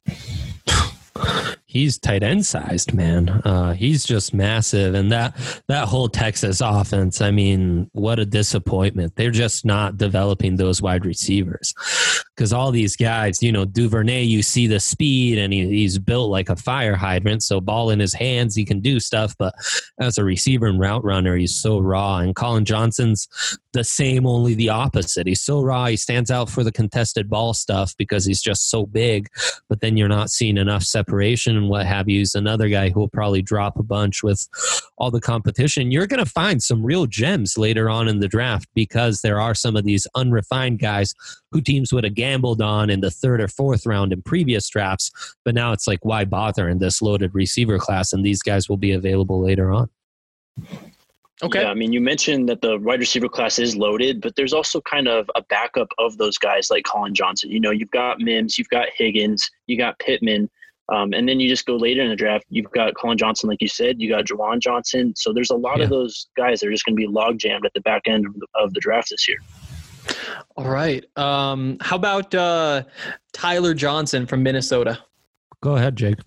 He's tight end sized, man. Uh, he's just massive, and that that whole Texas offense. I mean, what a disappointment! They're just not developing those wide receivers because all these guys, you know, Duvernay, you see the speed, and he, he's built like a fire hydrant. So ball in his hands, he can do stuff, but as a receiver and route runner, he's so raw. And Collin Johnson's the same, only the opposite. He's so raw. He stands out for the contested ball stuff because he's just so big but then you're not seeing enough separation and what have you. is another guy who will probably drop a bunch with all the competition. You're going to find some real gems later on in the draft because there are some of these unrefined guys who teams would have gambled on in the third or fourth round in previous drafts. But now it's like, why bother in this loaded receiver class? And these guys will be available later on. Okay. Yeah, I mean, you mentioned that the wide receiver class is loaded, but there's also kind of a backup of those guys like Collin Johnson. You know, you've got Mims, you've got Higgins, you got Pittman, um, and then you just go later in the draft. You've got Collin Johnson, like you said, you got Juwan Johnson. So there's a lot Yeah. of those guys that are just going to be log jammed at the back end of the, of the draft this year. All right. Um, how about uh, Tyler Johnson from Minnesota? Go ahead, Jake.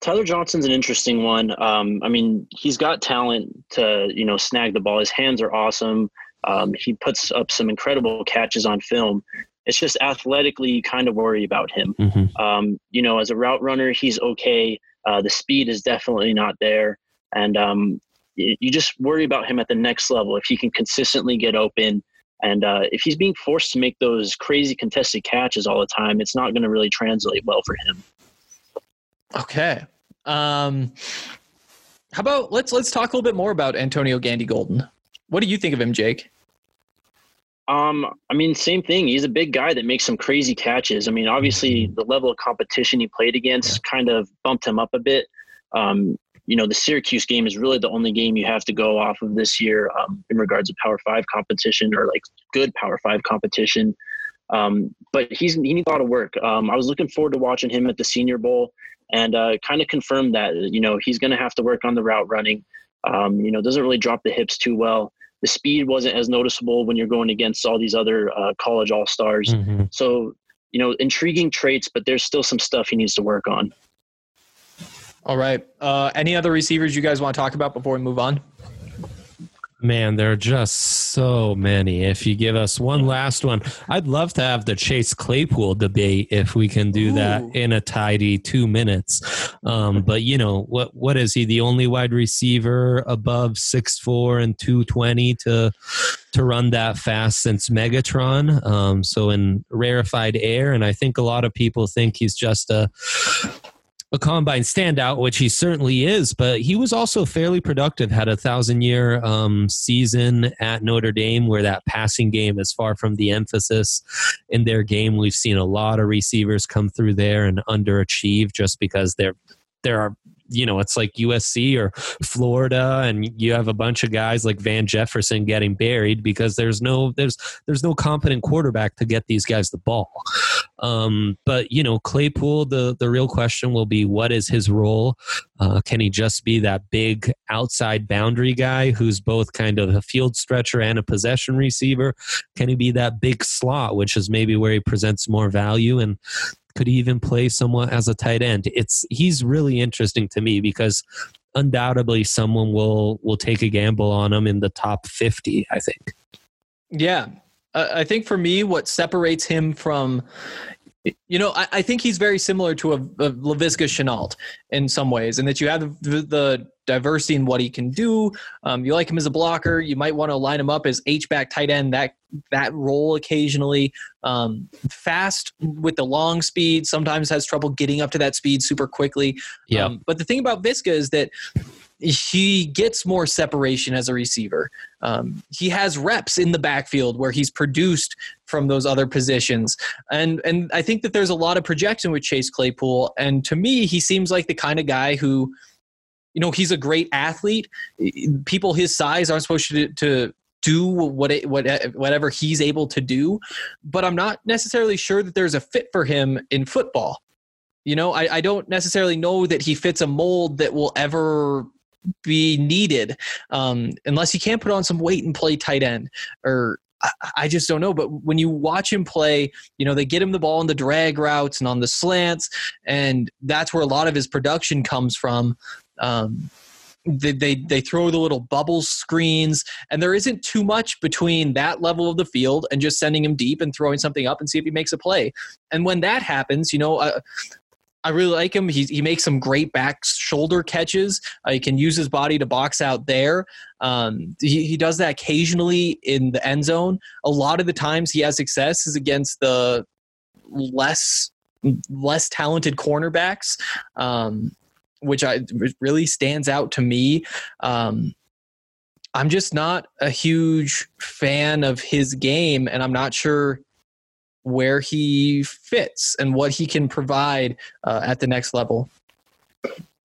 Tyler Johnson's an interesting one. Um, I mean, he's got talent to you know snag the ball. His hands are awesome. Um, he puts up some incredible catches on film. It's just athletically, you kind of worry about him. Mm-hmm. Um, you know, as a route runner, he's okay. Uh, the speed is definitely not there, and um, you, you just worry about him at the next level if he can consistently get open. And uh, if he's being forced to make those crazy contested catches all the time, it's not going to really translate well for him. Okay. Um, how about let's let's talk a little bit more about Antonio Gandy Golden. What do you think of him, Jake? Um, I mean, same thing. He's a big guy that makes some crazy catches. I mean, obviously, the level of competition he played against kind of bumped him up a bit. Um, you know, the Syracuse game is really the only game you have to go off of this year um, in regards to Power Five competition or like good Power Five competition. Um, but he's he needs a lot of work. Um, I was looking forward to watching him at the Senior Bowl and uh, kind of confirmed that you know he's going to have to work on the route running. Um, you know, doesn't really drop the hips too well the speed wasn't as noticeable when you're going against all these other uh, college all stars. Mm-hmm. So you know, intriguing traits, but there's still some stuff he needs to work on. All right. Uh, any other receivers you guys want to talk about before we move on? Man, there are just so many. If you give us one last one, I'd love to have the Chase Claypool debate if we can do that in a tidy two minutes. Um, but you know what? What is he? The only wide receiver above six four and two twenty to to run that fast since Megatron. Um, so in rarefied air, and I think a lot of people think he's just a a combine standout, which he certainly is, but he was also fairly productive. Had a thousand year um, season at Notre Dame, where that passing game is far from the emphasis in their game. We've seen a lot of receivers come through there and underachieve just because they're there are you know it's like USC or Florida and you have a bunch of guys like Van Jefferson getting buried because there's no there's there's no competent quarterback to get these guys the ball. Um, but you know Claypool the the real question will be what is his role? Uh, can he just be that big outside boundary guy who's both kind of a field stretcher and a possession receiver? Can he be that big slot, which is maybe where he presents more value and could he even play somewhat as a tight end? It's he's really interesting to me because undoubtedly someone will will take a gamble on him in the top 50 i think Yeah. Uh, I think for me, what separates him from, you know, I, I think he's very similar to a, a Laviska Shenault in some ways, and that you have the, the diversity in what he can do. Um, you like him as a blocker. You might want to line him up as H back tight end that that role occasionally. Um, fast with the long speed. Sometimes has trouble getting up to that speed super quickly. Yeah. Um, but the thing about Viska is that he gets more separation as a receiver. Um, he has reps in the backfield where he's produced from those other positions, and and I think that there's a lot of projection with Chase Claypool. And to me, he seems like the kind of guy who, you know, he's a great athlete. People his size aren't supposed to to do what it, what whatever he's able to do, but I'm not necessarily sure that there's a fit for him in football. You know, I, I don't necessarily know that he fits a mold that will ever be needed um, unless he can't put on some weight and play tight end or I- just don't know. But when you watch him play, you know, they get him the ball on the drag routes and on the slants, and that's where a lot of his production comes from. Um, they, they they throw the little bubble screens, and there isn't too much between that level of the field and just sending him deep and throwing something up and see if he makes a play. And when that happens, you know, uh, I really like him. He he makes some great back shoulder catches. Uh, he can use his body to box out there. Um, he he does that occasionally in the end zone. A lot of the times he has success is against the less less talented cornerbacks, um, which I really stands out to me. Um, I'm just not a huge fan of his game, and I'm not sure where he fits and what he can provide uh, at the next level.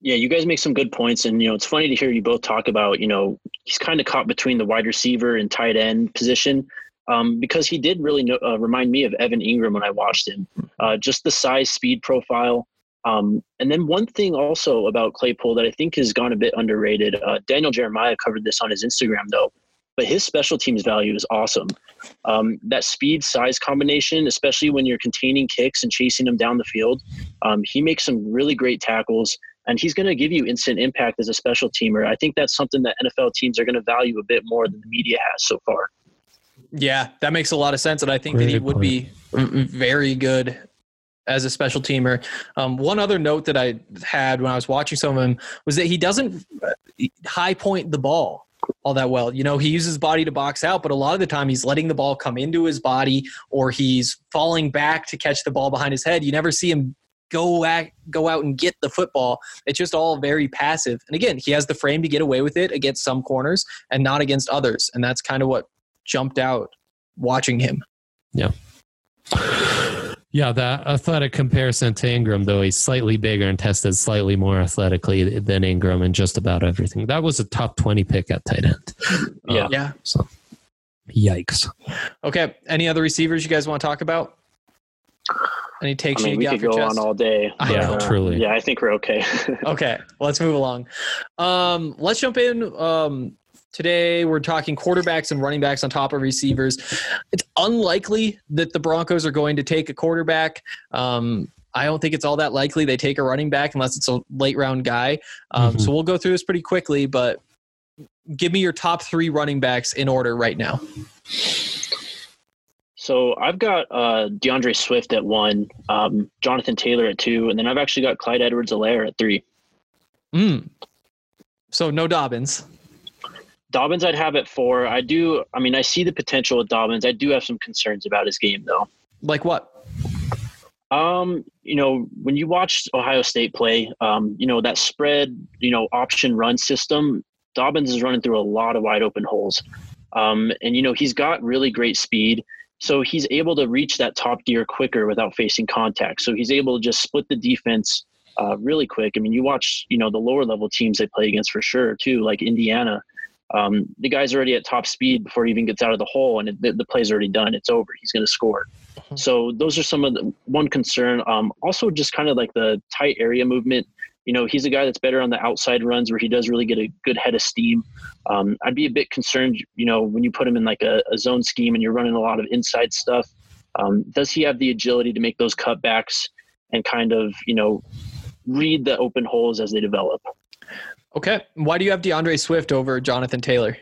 Yeah, you guys make some good points, and you know it's funny to hear you both talk about. You know, he's kind of caught between the wide receiver and tight end position um, because he did really know, uh, remind me of Evan Engram when I watched him. Uh, just the size, speed profile, um, and then one thing also about Claypool that I think has gone a bit underrated. Uh, Daniel Jeremiah covered this on his Instagram though, but his special teams value is awesome. Um, that speed size combination, especially when you're containing kicks and chasing them down the field, um, he makes some really great tackles and he's going to give you instant impact as a special teamer. I think that's something that NFL teams are going to value a bit more than the media has so far. Yeah, that makes a lot of sense, and I think that he would point. be very good as a special teamer. Um, one other note that I had when I was watching some of him was that he doesn't uh, high point the ball all that well. You know, he uses body to box out, but a lot of the time he's letting the ball come into his body or he's falling back to catch the ball behind his head. You never see him go at, go out and get the football. It's just all very passive. And again, he has the frame to get away with it against some corners and not against others. And that's kind of what jumped out watching him. yeah that athletic comparison to engram though he's slightly bigger and tested slightly more athletically than engram in just about everything that was a top 20 pick at tight end Yeah. Uh, Yeah. so yikes Okay. Any other receivers you guys want to talk about? Any takes I mean, you we got could for go chest? on all day. I Yeah, but, truly. Yeah, I think we're okay. [laughs] Okay, let's move along. Um, let's jump in. Um, Today, we're talking quarterbacks and running backs on top of receivers. It's unlikely that the Broncos are going to take a quarterback. Um, I don't think it's all that likely they take a running back unless it's a late round guy. Um, Mhm. So we'll go through this pretty quickly, but give me your top three running backs in order right now. So I've got uh, DeAndre Swift at one, um, Jonathan Taylor at two, and then I've actually got Clyde Edwards-Helaire at three. Mm. So no Dobbins. Dobbins I'd have it for. I do. I mean, I see the potential with Dobbins. I do have some concerns about his game though. Like what? Um, you know, when you watch Ohio State play, um, you know that spread, you know, option run system. Dobbins is running through a lot of wide open holes, um, and you know he's got really great speed, so he's able to reach that top gear quicker without facing contact. So he's able to just split the defense uh, really quick. I mean, you watch, you know, the lower level teams they play against for sure too, like Indiana. Um, the guy's already at top speed before he even gets out of the hole, and it, the, the play's already done. It's over. He's going to score. So those are some of the one concern. Um, also, just kind of like the tight area movement. You know, he's a guy that's better on the outside runs where he does really get a good head of steam. Um, I'd be a bit concerned, you know, when you put him in like a, a zone scheme and you're running a lot of inside stuff. Um, does he have the agility to make those cutbacks and kind of, you know, read the open holes as they develop? Okay. Why do you have DeAndre Swift over Jonathan Taylor?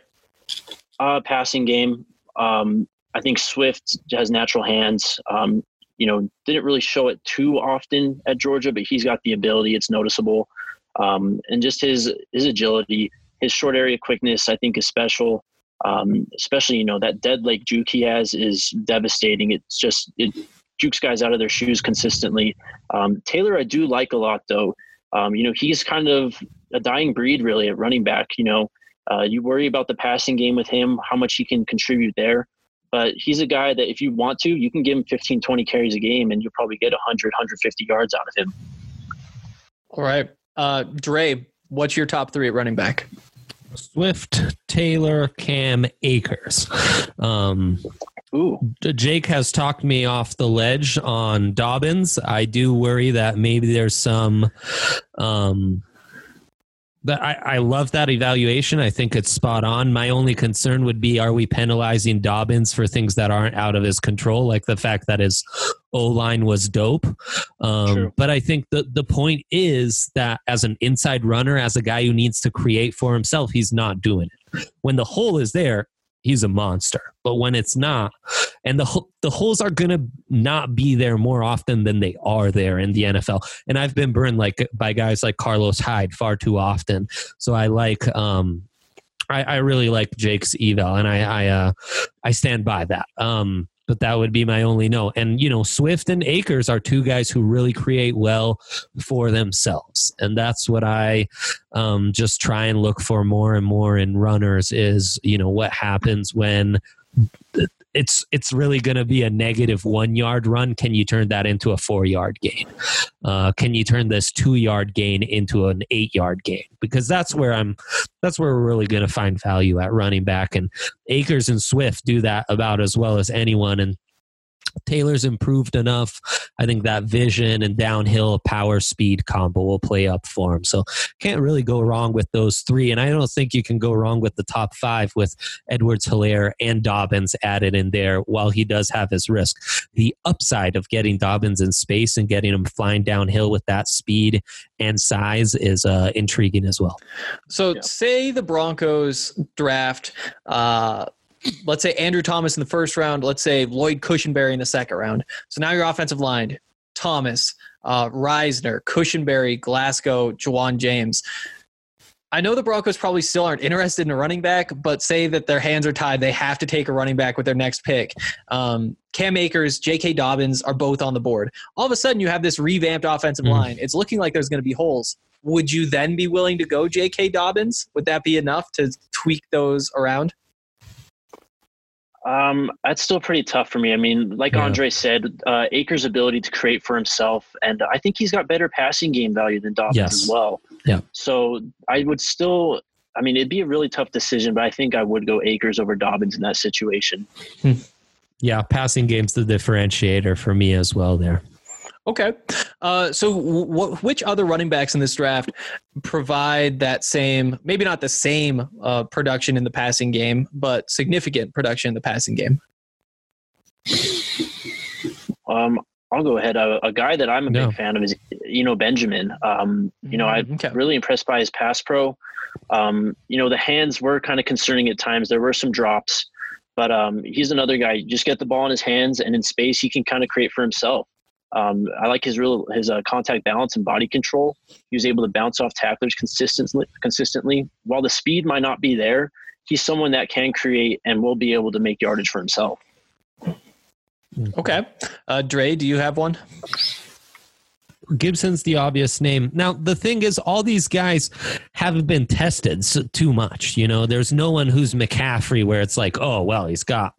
Uh, passing game. Um, I think Swift has natural hands. Um, you know, didn't really show it too often at Georgia, but he's got the ability. It's noticeable, um, and just his his agility, his short area quickness, I think is special. Um, especially, you know, that dead leg juke he has is devastating. It's just it jukes guys out of their shoes consistently. Um, Taylor, I do like a lot though. Um, you know, he's kind of a dying breed really at running back. You know, uh, you worry about the passing game with him, how much he can contribute there. But he's a guy that if you want to, you can give him 15, 20 carries a game and you'll probably get 100, 150 yards out of him. All right. Uh, Dre, what's your top three at running back? Swift, Taylor, Cam, Akers. Um, Ooh, Jake has talked me off the ledge on Dobbins. I do worry that maybe there's some. Um, that I, I love that evaluation. I think it's spot on. My only concern would be: Are we penalizing Dobbins for things that aren't out of his control, like the fact that his O line was dope? Um, but I think the the point is that as an inside runner, as a guy who needs to create for himself, he's not doing it. When the hole is there, he's a monster. But when it's not, and the the holes are gonna not be there more often than they are there in the NFL. And I've been burned like by guys like Carlos Hyde far too often. So I like um I, I really like Jake's eval and I I uh I stand by that. Um but that would be my only no. And you know, Swift and Akers are two guys who really create well for themselves. And that's what I um, just try and look for more and more in runners is, you know, what happens when it's it's really going to be a negative one yard run. Can you turn that into a four yard gain? Uh, can you turn this two yard gain into an eight yard gain? Because that's where I'm. That's where we're really going to find value at running back. And Akers and Swift do that about as well as anyone. And Taylor's improved enough. I think that vision and downhill power speed combo will play up for him. So can't really go wrong with those three. And I don't think you can go wrong with the top five with Edwards Helaire and Dobbins added in there while he does have his risk. The upside of getting Dobbins in space and getting him flying downhill with that speed and size is uh, intriguing as well. So Yeah. say the Broncos draft, uh, let's say Andrew Thomas in the first round, let's say Lloyd Cushenberry in the second round. So now your offensive line, Thomas, uh, Risner, Cushenberry, Glasgow, Ja'Wuan James. I know the Broncos probably still aren't interested in a running back, but say that their hands are tied. They have to take a running back with their next pick. Um, Cam Akers, J.K. Dobbins are both on the board. All of a sudden, you have this revamped offensive Mhm. line. It's looking like there's going to be holes. Would you then be willing to go J.K. Dobbins? Would that be enough to tweak those around? Um, that's still pretty tough for me. I mean, like Yeah. Andre said, uh, Akers' ability to create for himself, and I think he's got better passing game value than Dobbins Yes. as well. Yeah. So I would still, I mean, it'd be a really tough decision, but I think I would go Akers over Dobbins in that situation. Yeah, passing game's the differentiator for me as well there. Okay. Uh, so, wh- which other running backs in this draft provide that same, maybe not the same uh, production in the passing game, but significant production in the passing game? Um, I'll go ahead. A, a guy that I'm a No. big fan of is, you know, Benjamin. Um, you know, I'm Okay. really impressed by his pass pro. Um, you know, the hands were kind of concerning at times. There were some drops, but um, he's another guy. You just get the ball in his hands, and in space, he can kind of create for himself. Um, I like his real his uh, contact balance and body control. He was able to bounce off tacklers consistently. Consistently, while the speed might not be there, he's someone that can create and will be able to make yardage for himself. Okay. Uh, Dre, do you have one? Gibson's the obvious name. Now, the thing is, all these guys haven't been tested so, too much. You know, there's no one who's McCaffrey where it's like, oh, well, he's got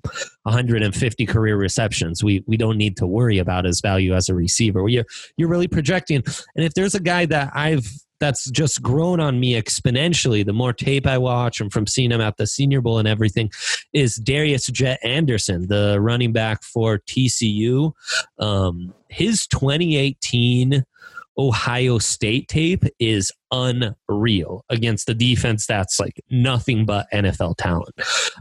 150 career receptions. We we don't need to worry about his value as a receiver. You're you're really projecting. And if there's a guy that I've that's just grown on me exponentially the more tape I watch and from seeing him at the Senior Bowl and everything is Darius Jet Anderson, the running back for TCU. Um, his 2018 Ohio State tape is unreal against the defense that's like nothing but NFL talent.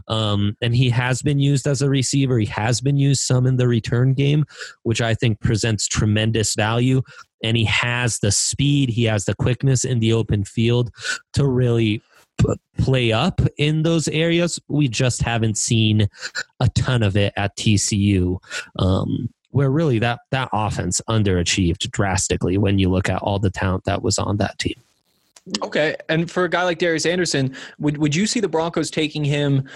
Um, and he has been used as a receiver. He has been used some in the return game, which I think presents tremendous value. And he has the speed, he has the quickness in the open field to really play up in those areas. We just haven't seen a ton of it at TCU. Um, where really that that offense underachieved drastically when you look at all the talent that was on that team. Okay. And for a guy like Darius Anderson, would, would you see the Broncos taking him?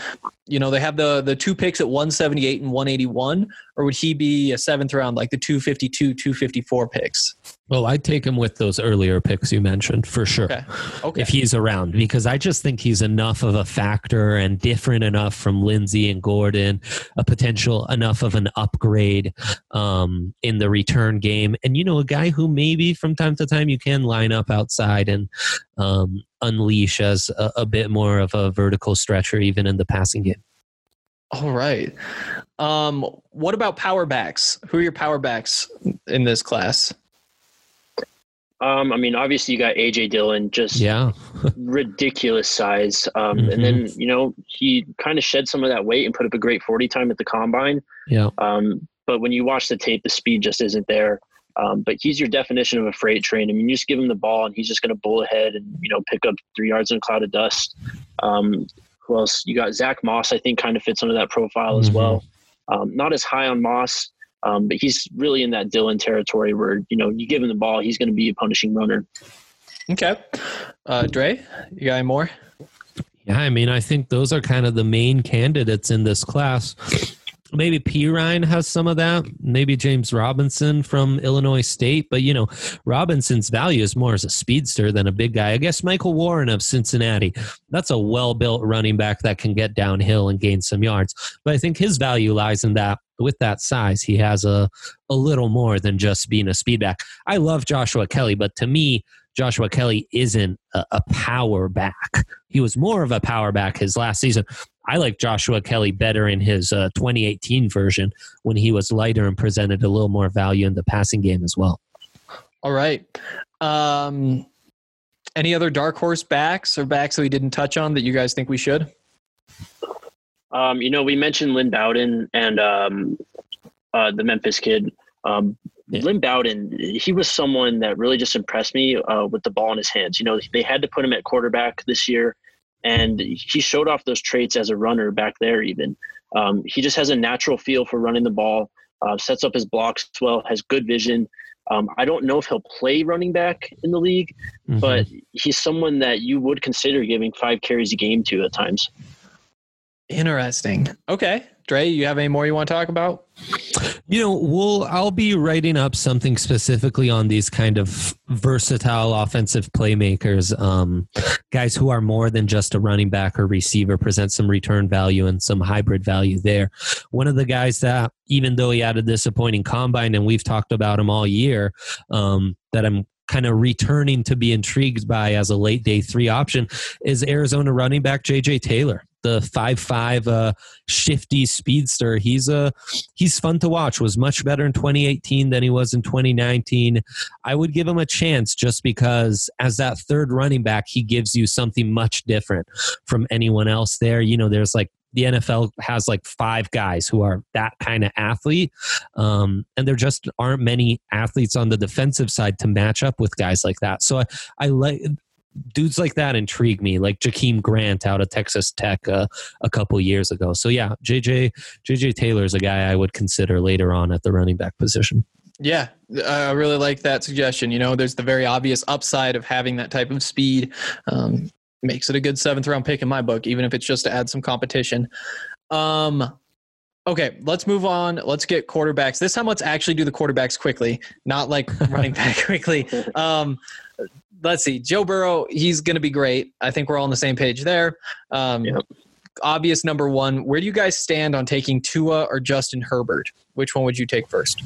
You know, they have the the two picks at 178 and 181, or would he be a seventh round, like the 252, 254 picks? Well, I'd take him with those earlier picks you mentioned for sure. Okay. Okay. If he's around, because I just think he's enough of a factor and different enough from Lindsay and Gordon, a potential enough of an upgrade um, in the return game. And, you know, a guy who maybe from time to time you can line up outside and um, unleash as a, a bit more of a vertical stretcher, even in the passing game. All right. Um, what about power backs? Who are your power backs in this class? Um, I mean, obviously you got AJ Dillon, just Yeah. [laughs] ridiculous size. Um, Mhm. And then you know he kind of shed some of that weight and put up a great forty time at the combine. Yeah. Um, but when you watch the tape, the speed just isn't there. Um, but he's your definition of a freight train. I mean, you just give him the ball and he's just going to bull ahead and you know pick up three yards in a cloud of dust. Um, who else? You got Zach Moss. I think kind of fits under that profile as Mhm. well. Um, not as high on Moss. Um, but he's really in that Dillon territory where you know you give him the ball, he's going to be a punishing runner. Okay. Uh, Dre, you got any more? Yeah, I mean, I think those are kind of the main candidates in this class. Maybe P. Ryan has some of that. Maybe James Robinson from Illinois State. But, you know, Robinson's value is more as a speedster than a big guy. I guess Michael Warren of Cincinnati. That's a well built running back that can get downhill and gain some yards. But I think his value lies in that with that size, he has a, a little more than just being a speed back. I love Joshua Kelley, but to me, Joshua Kelley isn't a, a power back. He was more of a power back his last season. I like Joshua Kelley better in his uh, 2018 version when he was lighter and presented a little more value in the passing game as well. All right. Um, any other dark horse backs or backs that we didn't touch on that you guys think we should? Um, you know, we mentioned Lynn Bowden and um, uh, the Memphis kid. Um, Yeah. Lynn Bowden, he was someone that really just impressed me uh, with the ball in his hands. You know, they had to put him at quarterback this year, and he showed off those traits as a runner back there. Even um, he just has a natural feel for running the ball, uh, sets up his blocks well, has good vision. Um, I don't know if he'll play running back in the league, Mhm. but he's someone that you would consider giving five carries a game to at times. Interesting. Okay. Dre, you have any more you want to talk about? You know, we'll I'll be writing up something specifically on these kind of versatile offensive playmakers, um, guys who are more than just a running back or receiver, present some return value and some hybrid value there. One of the guys that, even though he had a disappointing combine, and we've talked about him all year, um, that I'm kind of returning to be intrigued by as a late day three option is Arizona running back JJ Taylor. The five five uh, shifty speedster. He's a he's fun to watch. Was much better in 2018 than he was in 2019. I would give him a chance just because as that third running back, he gives you something much different from anyone else there. You know, there's like the NFL has like five guys who are that kind of athlete. Um, and there just aren't many athletes on the defensive side to match up with guys like that. So I, I like dudes like that intrigue me, like Jakeem Grant out of Texas Tech uh, a couple years ago. So yeah, JJ JJ Taylor is a guy I would consider later on at the running back position. Yeah, I really like that suggestion. You know, there's the very obvious upside of having that type of speed. Um, makes it a good seventh round pick in my book, even if it's just to add some competition. Um, okay, let's move on. Let's get quarterbacks. This time, let's actually do the quarterbacks quickly, not like [laughs] running back quickly. Um, let's see. Joe Burrow, he's going to be great. I think we're all on the same page there. Um, Yep. Obvious number one. Where do you guys stand on taking Tua or Justin Herbert? Which one would you take first?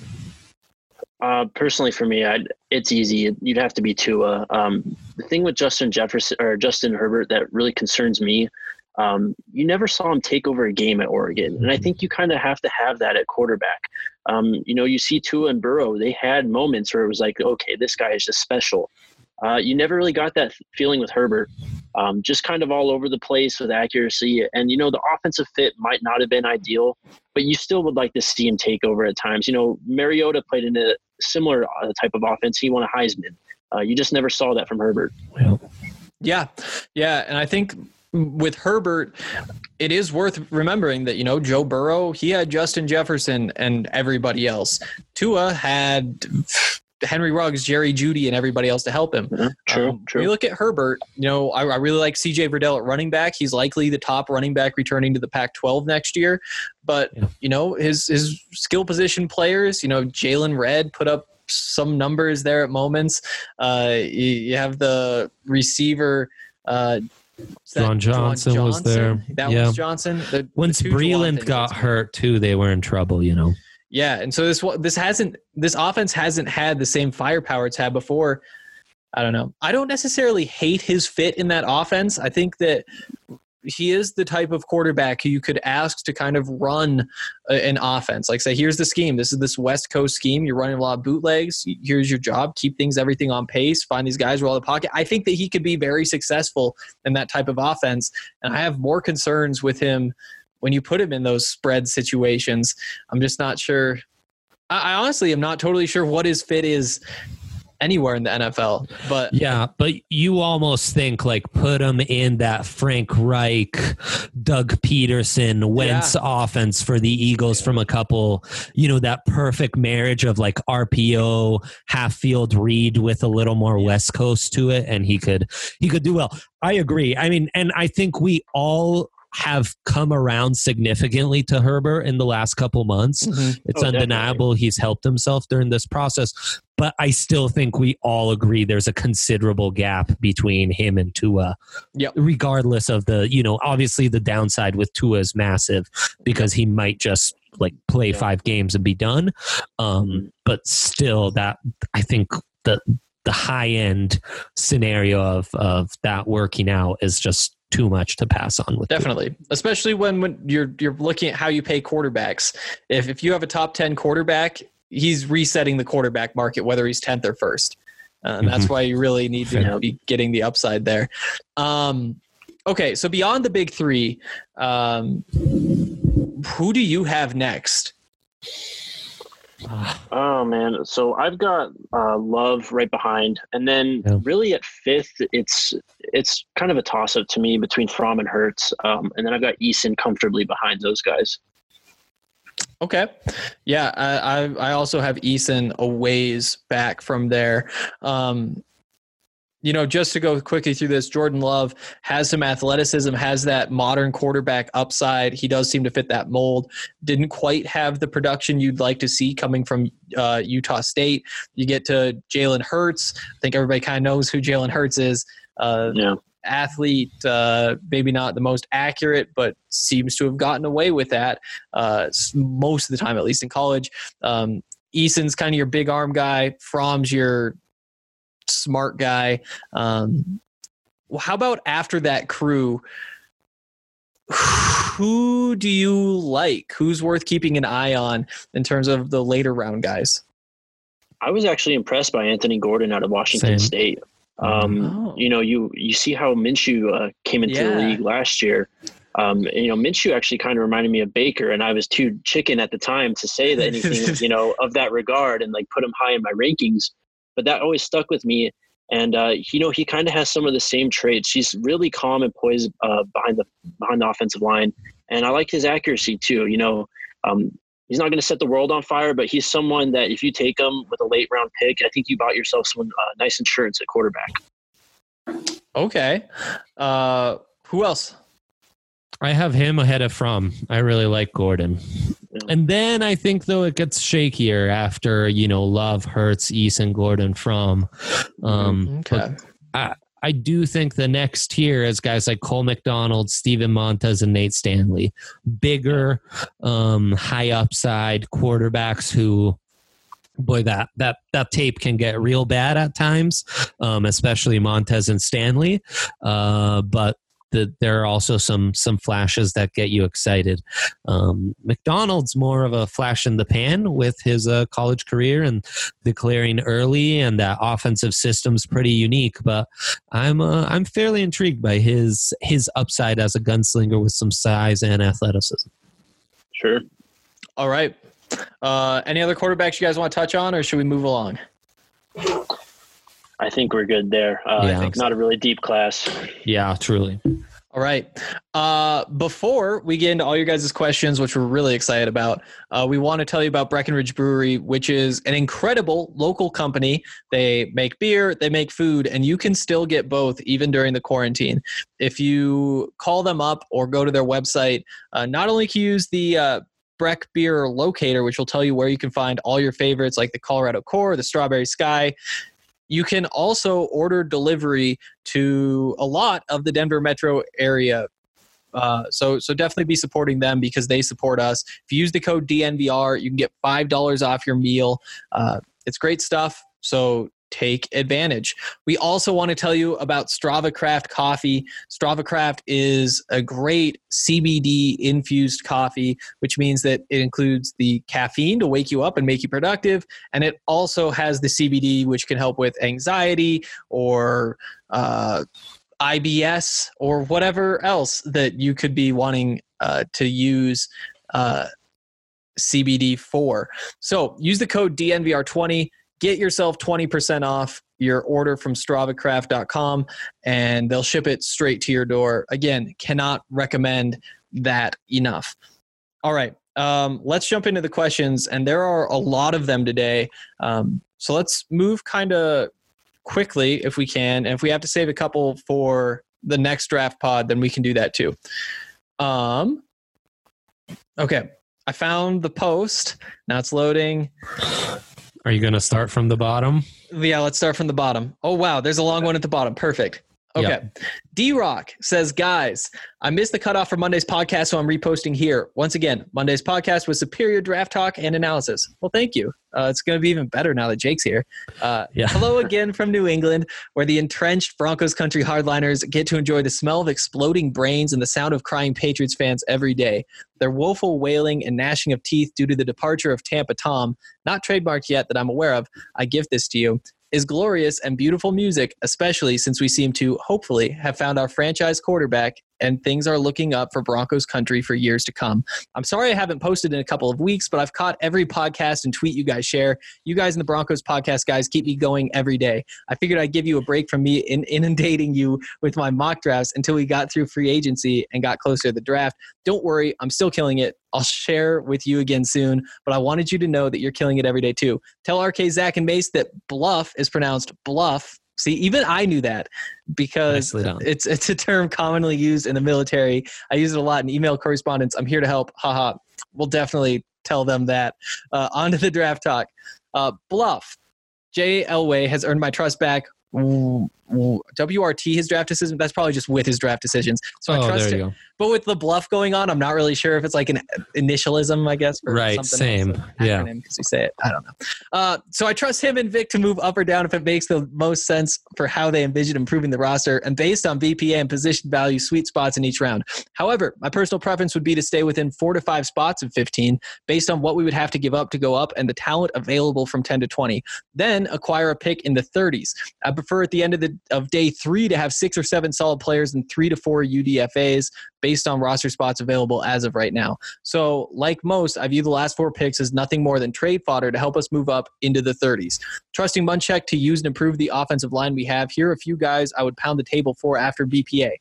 Uh, personally, for me, I'd, it's easy. You'd have to be Tua. Um, the thing with Justin Jefferson or Justin Herbert that really concerns me, um, you never saw him take over a game at Oregon, and I think you kind of have to have that at quarterback. Um, you know, you see Tua and Burrow; they had moments where it was like, okay, this guy is just special. Uh, you never really got that feeling with Herbert. Um, just kind of all over the place with accuracy, and you know, the offensive fit might not have been ideal, but you still would like to see him take over at times. You know, Mariota played in a similar uh, type of offense. He won a Heisman. Uh, you just never saw that from Herbert. Well, Yeah, yeah, and I think with Herbert, it is worth remembering that you know Joe Burrow he had Justin Jefferson and everybody else. Tua had Henry Ruggs, Jerry Jeudy, and everybody else to help him. True, Um, true. When you look at Herbert, you know, I, I really like CJ Verdell at running back. He's likely the top running back returning to the Pac-12 next year. But Yeah. you know, his his skill position players, you know, Jaylon Redd put up some numbers there at moments. Uh, you, you have the receiver. Uh, that Juwan Johnson was there. That Yeah. was Johnson. The- the Once Juwan Breeland got hurt too, they were in trouble. You know. yeah, and so this this hasn't this offense hasn't had the same firepower it's had before. I don't know. I don't necessarily hate his fit in that offense. I think that he is the type of quarterback who you could ask to kind of run an offense. Like say, here's the scheme. This is this West Coast scheme. You're running a lot of bootlegs. Here's your job. Keep things everything on pace. Find these guys roll the pocket. I think that he could be very successful in that type of offense. And I have more concerns with him when you put him in those spread situations. I'm just not sure. I honestly am not totally sure what his fit is anywhere in the NFL. But Yeah, but you almost think like put him in that Frank Reich, Doug Pederson, Wentz offense for the Eagles from a couple, you know, that perfect marriage of like RPO, half field read with a little more West Coast to it, and he could he could do well. I agree. I mean, and I think we all have come around significantly to Herbert in the last couple months. It's Oh, definitely. undeniable he's helped himself during this process, but I still think we all agree there's a considerable gap between him and Tua. Yep. Regardless of the, you know, obviously the downside with Tua is massive because he might just like play Yeah. five games and be done. Um, Mhm. But still, that I think the the high end scenario of of that working out is just too much to pass on with Tua. Definitely, especially when, when you're you're looking at how you pay quarterbacks. If if you have a top ten quarterback, he's resetting the quarterback market, whether he's tenth or first, uh, and that's why you really need to Fair. be getting the upside there. Um, okay, so beyond the big three, um, who do you have next? Oh man, so I've got uh, Love right behind, and then Yeah. really at fifth, it's it's kind of a toss up to me between Fromm and Hurts, um, and then I've got Eason comfortably behind those guys. Okay, yeah, I I, I also have Eason a ways back from there. Um, you know, just to go quickly through this, Jordan Love has some athleticism, has that modern quarterback upside. He does seem to fit that mold. Didn't quite have the production you'd like to see coming from uh, Utah State. You get to Jalen Hurts. I think everybody kind of knows who Jalen Hurts is. Uh, Yeah, athlete, uh, maybe not the most accurate, but seems to have gotten away with that uh, most of the time, at least in college. Um, Eason's kind of your big arm guy. Fromm's your smart guy. Um, well, how about after that crew? who do you like? Who's worth keeping an eye on in terms of the later round guys? I was actually impressed by Anthony Gordon out of Washington Same. State. Um, Oh. You know, you you see how Minshew uh, came into Yeah. the league last year. Um, and, you know, Minshew actually kind of reminded me of Baker, and I was too chicken at the time to say that [laughs] anything, you know, of that regard and like put him high in my rankings. But that always stuck with me. And uh, you know, he kind of has some of the same traits. He's really calm and poised uh, behind the behind the offensive line, and I like his accuracy too. You know, um, he's not going to set the world on fire, but he's someone that if you take him with a late round pick, I think you bought yourself some uh, nice insurance at quarterback. Okay. Uh, who else? I have him ahead of Fromm. I really like Gordon. And then I think though it gets shakier after you know Love, Hurts, Eason, Gordon, Fromm. Um, but Okay. I do think the next tier is guys like Cole McDonald, Steven Montez, and Nate Stanley. Bigger, um, high upside quarterbacks who boy that that that tape can get real bad at times, um, especially Montez and Stanley. Uh, but the, there are also some some flashes that get you excited. Um, McDonald's more of a flash in the pan with his uh, college career and declaring early, and that offensive system's pretty unique. But I'm uh, I'm fairly intrigued by his his upside as a gunslinger with some size and athleticism. Sure. All right. Uh, any other quarterbacks you guys want to touch on, or should we move along? I think we're good there. Uh, Yeah. I think not a really deep class. Yeah, truly. All right. Uh, before we get into all your guys' questions, which we're really excited about, uh, we want to tell you about Breckenridge Brewery, which is an incredible local company. They make beer, they make food, and you can still get both even during the quarantine. If you call them up or go to their website, uh, not only can you use the uh, Breck Beer Locator, which will tell you where you can find all your favorites like the Colorado Core, the Strawberry Sky. You can also order delivery to a lot of the Denver metro area. Uh, so, so definitely be supporting them because they support us. If you use the code DNVR, you can get five dollars off your meal. Uh, it's great stuff. So take advantage. We also want to tell you about Strava Craft coffee. Strava Craft is a great CBD infused coffee, which means that it includes the caffeine to wake you up and make you productive, and it also has the CBD, which can help with anxiety or uh, IBS or whatever else that you could be wanting uh, to use uh, CBD for. So use the code DNVR20, get yourself 20% off your order from StravaCraft.com, and they'll ship it straight to your door. Again, cannot recommend that enough. All right. Um, let's jump into the questions, and there are a lot of them today. Um, so let's move kind of quickly if we can. And if we have to save a couple for the next draft pod, then we can do that too. Um, okay. I found the post. Now it's loading. Are you going to start from the bottom? Yeah, let's start from the bottom. Oh, wow. There's a long one at the bottom. Perfect. Okay. Yep. D Rock says, guys, I missed the cutoff for Monday's podcast, so I'm reposting here. Once again, Monday's podcast was superior draft talk and analysis. Well, thank you. Uh, it's going to be even better now that Jake's here. Uh, Yeah. Hello again from New England, where the entrenched Broncos country hardliners get to enjoy the smell of exploding brains and the sound of crying Patriots fans every day. Their woeful wailing and gnashing of teeth due to the departure of Tampa Tom, not trademarked yet that I'm aware of, I give this to you, is glorious and beautiful music, especially since we seem to, hopefully, have found our franchise quarterback and things are looking up for Broncos country for years to come. I'm sorry I haven't posted in a couple of weeks, but I've caught every podcast and tweet you guys share. You guys in the Broncos podcast guys keep me going every day. I figured I'd give you a break from me in inundating you with my mock drafts until we got through free agency and got closer to the draft. Don't worry, I'm still killing it. I'll share with you again soon, but I wanted you to know that you're killing it every day too. Tell RK, Zach, and Mace that bluff is pronounced bluff. See, even I knew that because it's it's a term commonly used in the military. I use it a lot in email correspondence. I'm here to help. Haha. We'll definitely tell them that. Uh, on to the draft talk. Uh, bluff. Jay Elway has earned my trust back WRT his draft decision. That's probably just with his draft decisions. So I oh, trust him. go. But with the bluff going on, I'm not really sure if it's like an initialism, I guess. Right, same. else, Yeah. Because we say it. I don't know. Uh, so I trust him and Vic to move up or down if it makes the most sense for how they envision improving the roster and based on BPA and position value sweet spots in each round. However, my personal preference would be to stay within four to five spots of 15 based on what we would have to give up to go up and the talent available from 10 to 20. Then acquire a pick in the 30s. I prefer at the end of the of day three to have six or seven solid players and three to four UDFAs based on roster spots available as of right now. So, like most, I view the last four picks as nothing more than trade fodder to help us move up into the 30s. Trusting Munchak to use and improve the offensive line we have, here are a few guys I would pound the table for after BPA.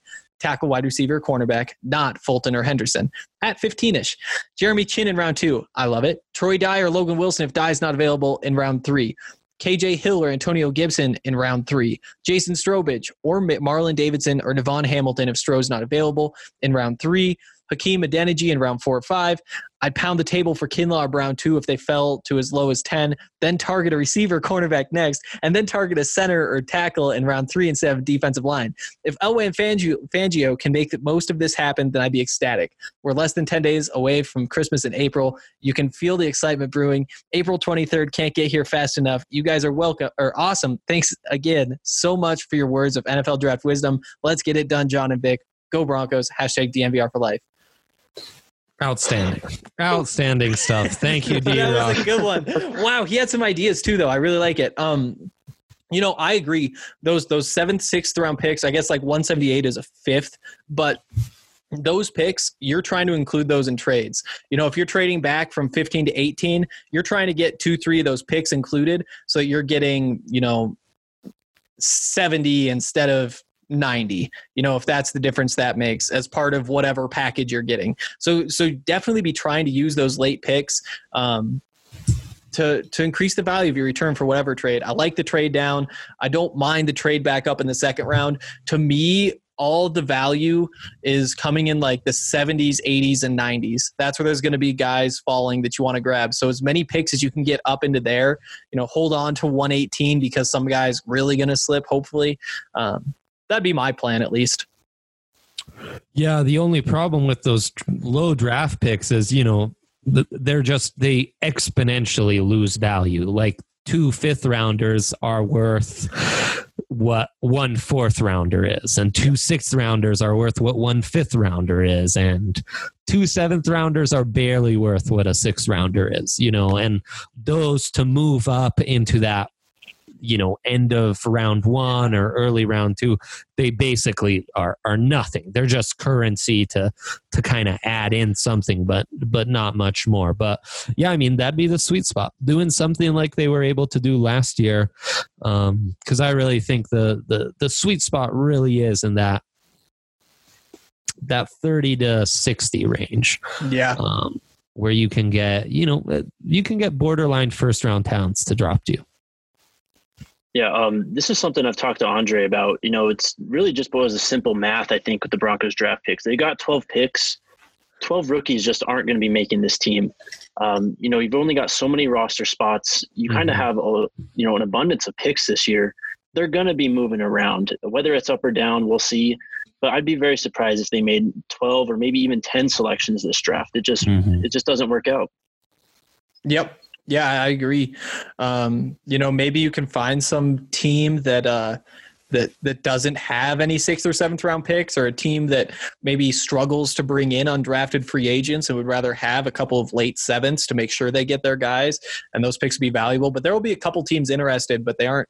Tackle, wide receiver, cornerback, not Fulton or Henderson. At 15 ish. Jeremy Chinn in round two. I love it. Troy Dye or Logan Wilson if Dye's not available in round three. KJ Hill or Antonio Gibson in round three. Jason Strowbridge or Marlon Davidson or Davon Hamilton if Stroh's not available in round three. Hakeem Adeniji in round four or five. I'd pound the table for Kinlaw Brown two if they fell to as low as 10, then target a receiver [laughs] cornerback next, and then target a center or tackle in round three instead of defensive line. If Elway and Fangio, can make most of this happen, then I'd be ecstatic. We're less than 10 days away from Christmas in April. You can feel the excitement brewing. April 23rd can't get here fast enough. You guys are welcome or awesome. Thanks again so much for your words of NFL draft wisdom. Let's get it done, John and Vic. Go Broncos. Hashtag DNVR for life. Outstanding. Outstanding stuff. Thank you, D [laughs] that was a good one. Wow, he had some ideas too, though. I really like it. Um, you know, I agree. Those those seventh, sixth round picks. I guess like 178 is a fifth, but those picks you're trying to include those in trades you know if you're trading back from 15 to 18 you're trying to get two three of those picks included so that you're getting you know 70 instead of 90 you know if that's the difference that makes as part of whatever package you're getting so so definitely be trying to use those late picks um, to to increase the value of your return for whatever trade. I like the trade down. I don't mind the trade back up in the second round. To me, all the value is coming in like the 70s, 80s, and 90s. That's where there's going to be guys falling that you want to grab. So as many picks as you can get up into there. You know, hold on to 118 because some guys really going to slip. Hopefully, um, that'd be my plan at least. Yeah, the only problem with those low draft picks is, you know, they're just they exponentially lose value. Like two fifth rounders are worth what one fourth rounder is, and two sixth rounders are worth what one fifth rounder is, and two seventh rounders are barely worth what a sixth rounder is. You know, and those to move up into that you know end of round one or early round two they basically are are nothing. They're just currency to to kind of add in something but but not much more. But yeah i mean that'd be the sweet spot. Doing something like they were able to do last year um because i really think the the the sweet spot really is in that that 30 to 60 range. Yeah. um where you can get you know uh, you can get borderline first round towns to drop to you Yeah, um, this is something I've talked to Andre about. You know, it's really just boils to simple math, I think, with the Broncos draft picks. They got 12 picks. 12 rookies just aren't going to be making this team. Um, you know, you've only got so many roster spots. You kind of have, a, you know, an abundance of picks this year. They're going to be moving around. Whether it's up or down, we'll see. But I'd be very surprised if they made 12 or maybe even 10 selections this draft. It just, Mhm. it just doesn't work out. Yep. Yeah, I agree. Um, you know, maybe you can find some team that uh, that that doesn't have any sixth or seventh round picks, or a team that maybe struggles to bring in undrafted free agents and would rather have a couple of late sevenths to make sure they get their guys, and those picks be valuable. But there will be a couple teams interested, but they aren't.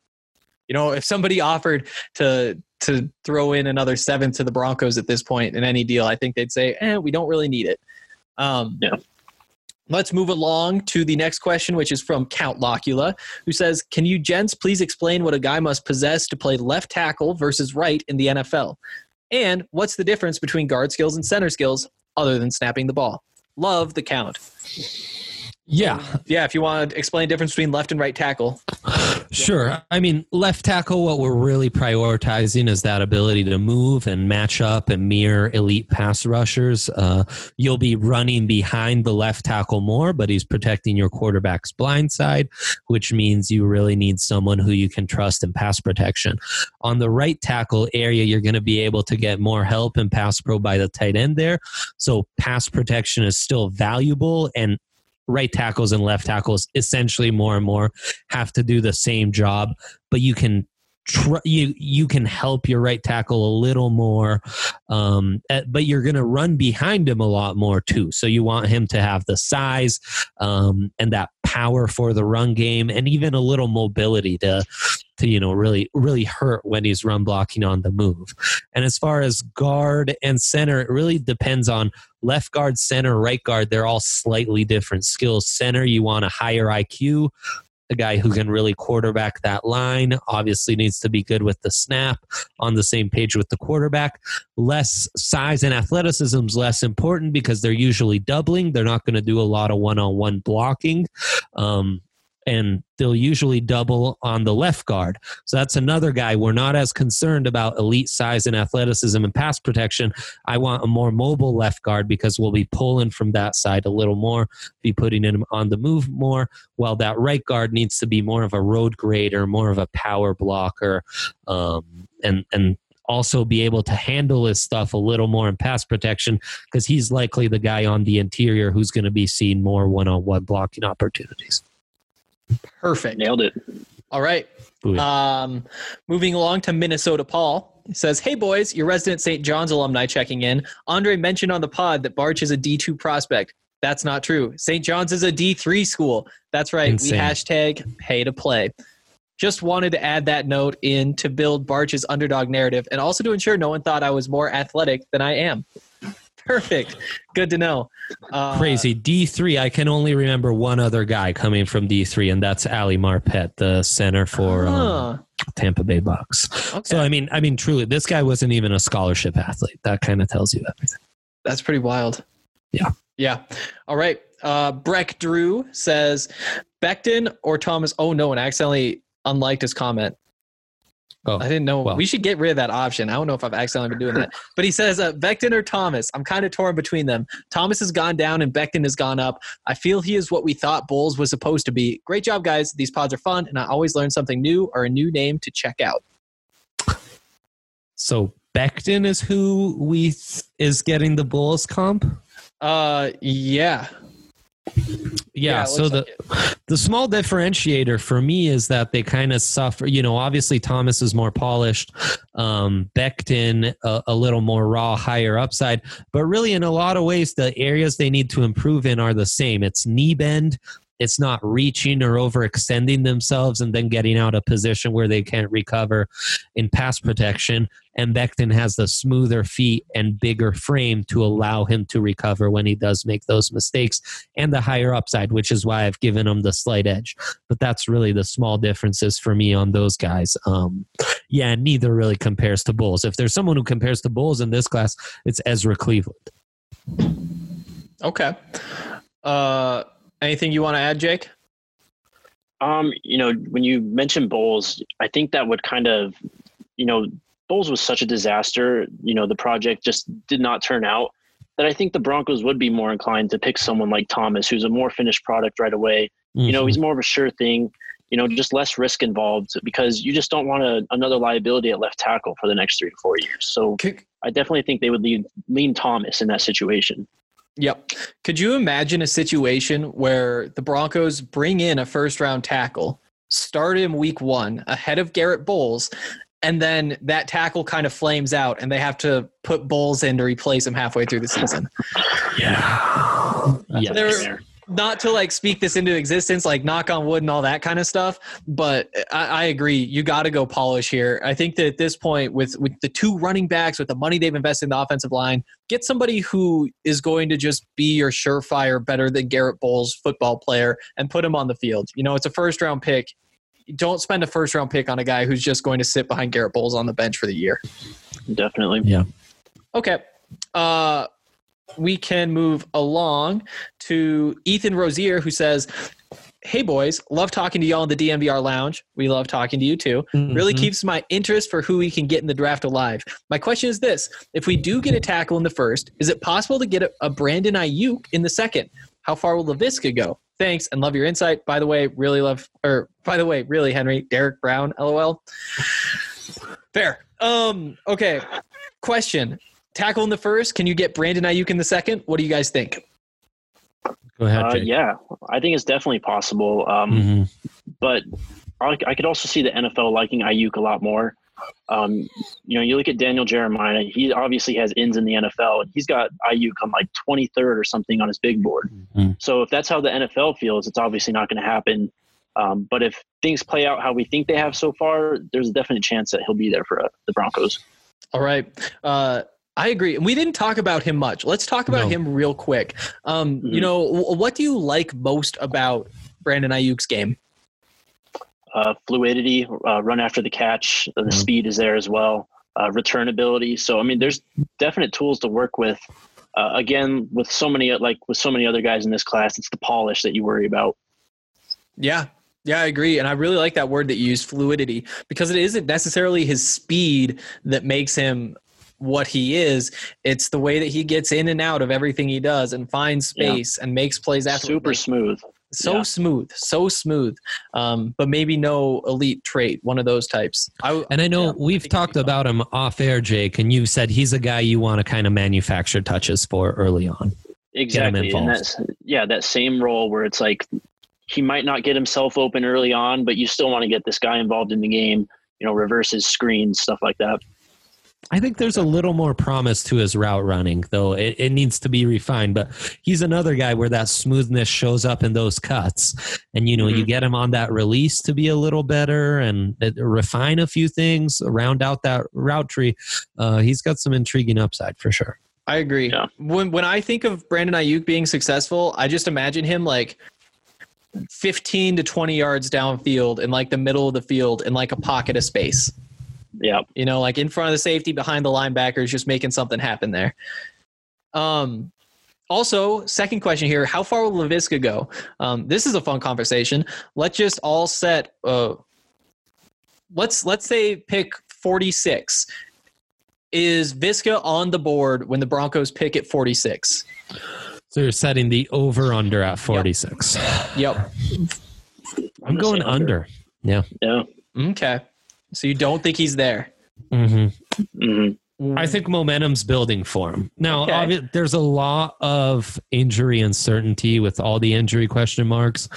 You know, if somebody offered to to throw in another seventh to the Broncos at this point in any deal, I think they'd say, "Eh, we don't really need it." Um, Yeah. Let's move along to the next question, which is from Count Locula, who says, Can you gents please explain what a guy must possess to play left tackle versus right in the NFL? And what's the difference between guard skills and center skills other than snapping the ball? Love the count. Yeah Yeah, if you want to explain the difference between left and right tackle. [sighs] Sure. I mean, left tackle, what we're really prioritizing is that ability to move and match up and mirror elite pass rushers. Uh, you'll be running behind the left tackle more, but he's protecting your quarterback's blind side, which means you really need someone who you can trust in pass protection. On the right tackle area, you're going to be able to get more help in pass pro by the tight end there. So pass protection is still valuable and right tackles and left tackles essentially more and more have to do the same job, but you can you you can help your right tackle a little more, um, eh, but you're going to run behind him a lot more too. So you want him to have the size um, and that power for the run game, and even a little mobility to to you know really really hurt when he's run blocking on the move. And as far as guard and center, it really depends on left guard, center, right guard. They're all slightly different skills. Center, you want a higher IQ. A guy who can really quarterback that line obviously needs to be good with the snap, on the same page with the quarterback. Less size and athleticism is less important because they're usually doubling. They're not going to do a lot of one on one blocking. Um, and they'll usually double on the left guard. So that's another guy. We're not as concerned about elite size and athleticism and pass protection. I want a more mobile left guard because we'll be pulling from that side a little more, be putting him on the move more, while that right guard needs to be more of a road grader, more of a power blocker, um, and and also be able to handle his stuff a little more in pass protection because he's likely the guy on the interior who's going to be seeing more one-on-one blocking opportunities. Perfect. Nailed it. All right. Um, moving along to Minnesota, Paul He says, "Hey boys, your resident St. John's alumni checking in. Andre mentioned on the pod that Bartch is a D two prospect. That's not true. St. John's is a D three school. That's right. Insane. We hashtag pay to play. Just wanted to add that note in to build Bartch's underdog narrative and also to ensure no one thought I was more athletic than I am. Perfect. Good to know. Uh, Crazy. D3, I can only remember one other guy coming from D3, and that's Ali Marpet, the center for um, huh. Tampa Bay Bucks. Okay. So, I mean, I mean, truly, this guy wasn't even a scholarship athlete. That kind of tells you everything. That's pretty wild. Yeah. Yeah. All right. Uh, Breck Drew says Becton or Thomas. Oh no, and I accidentally unliked his comment. Oh, I didn't know. well. We should get rid of that option. I don't know if I've accidentally been doing that. [laughs] But he says uh, Becton or Thomas. I'm kind of torn between them. Thomas has gone down and Becton has gone up. I feel he is what we thought Bolles was supposed to be. Great job, guys. These pods are fun, and I always learn something new or a new name to check out. So Becton is who we th- is getting the Bolles comp. Uh, yeah. Yeah. it so the like the small differentiator for me is that they kind of suffer. You know, obviously Thomas is more polished, um, Becton a, a little more raw, higher upside. But really, in a lot of ways, the areas they need to improve in are the same. It's knee bend. It's not reaching or overextending themselves and then getting out of position where they can't recover in pass protection. And Becton has the smoother feet and bigger frame to allow him to recover when he does make those mistakes and the higher upside, which is why I've given him the slight edge. But that's really the small differences for me on those guys. Um, yeah, neither really compares to Bolles. If there's someone who compares to Bolles in this class, it's Ezra Cleveland. Okay. Uh, anything you want to add, Jake? Um, you know, when you mentioned Bolles, I think that would kind of, you know, Bolles was such a disaster. You know, the project just did not turn out. That I think the Broncos would be more inclined to pick someone like Thomas, who's a more finished product right away. You Mm-hmm. know, he's more of a sure thing. You know, just less risk involved because you just don't want a, another liability at left tackle for the next three to four years. So Could, I definitely think they would lean, lean Thomas in that situation. Yep. Could you imagine a situation where the Broncos bring in a first round tackle, start him week one ahead of Garrett Bolles, and then that tackle kind of flames out and they have to put Bolles in to replace him halfway through the season? That's Yeah. a There- nightmare. Not to like speak this into existence, like knock on wood and all that kind of stuff, but I, I agree. You got to go polish here. I think that at this point, with with the two running backs, with the money they've invested in the offensive line, get somebody who is going to just be your surefire, better than Garrett Bolles football player, and put him on the field. You know, it's a first round pick. Don't spend a first round pick on a guy who's just going to sit behind Garrett Bolles on the bench for the year. Definitely. Yeah. Okay. Uh, we can move along to Ethan Rosier, who says, Hey boys, love talking to y'all in the DNVR lounge. We love talking to you too. Really Mhm. keeps my interest for who we can get in the draft alive. My question is this if we do get a tackle in the first, is it possible to get a, a Brandon Aiyuk in the second? How far will Laviska go? Thanks and love your insight. By the way, really love, or by the way, really, Henry, Derek Brown, lol. Fair. Um, okay. Question. Tackle in the first. Can you get Brandon Aiyuk in the second? What do you guys think? Go ahead, Uh, yeah, I think it's definitely possible. Um, Mhm. but I, I could also see the NFL liking Aiyuk a lot more. Um, you know, you look at Daniel Jeremiah; he obviously has ins in the NFL, and he's got Aiyuk on like 23rd or something on his big board. Mhm. So if that's how the NFL feels, it's obviously not going to happen. Um, but if things play out how we think they have so far, there's a definite chance that he'll be there for uh, the Broncos. All right. Uh, I agree. And we didn't talk about him much. Let's talk about No. him real quick. Um, You Mhm. know, what do you like most about Brandon Aiyuk's game? uh, fluidity, uh, run after the catch, the Mhm. speed is there as well, uh, return ability. So I mean, there's definite tools to work with. Uh, again, with so many like with so many other guys in this class, it's the polish that you worry about. Yeah. Yeah, I agree. And I really like that word that you used, fluidity, because it isn't necessarily his speed that makes him what he is. It's the way that he gets in and out of everything he does and finds Yeah. space and makes plays after Super smooth. so yeah. smooth, so smooth. Um, but maybe no elite trait, one of those types. I, And I know Yeah, we've think it'd talked about him off air, Jake, and you've said he's a guy you want to kind of manufacture touches for early on. Exactly. And that's yeah, that same role where it's like he might not get himself open early on, but you still want to get this guy involved in the game. You know, reverses, screens, stuff like that. I think there's a little more promise to his route running, though it, it needs to be refined. But he's another guy where that smoothness shows up in those cuts, and you know you Mhm. get him on that release to be a little better and uh, refine a few things, round out that route tree. Uh, he's got some intriguing upside for sure. I agree. Yeah. When when I think of Brandon Aiyuk being successful, I just imagine him like 15 to 20 yards downfield in like the middle of the field in like a pocket of space. Yeah. You know, like in front of the safety, behind the linebackers, just making something happen there. Um, also, second question here: How far will Laviska go? Um, this is a fun conversation. Let's just all set. Uh, let's let's say pick forty six. Is Viska on the board when the Broncos pick at forty six? So you're setting the over under at 46. Yep. I'm gonna going say under. Yeah. Yeah. Okay. So you don't think he's there? hmm hmm I think momentum's building for him. Now, Okay. obvi- there's a lot of injury uncertainty with all the injury question marks.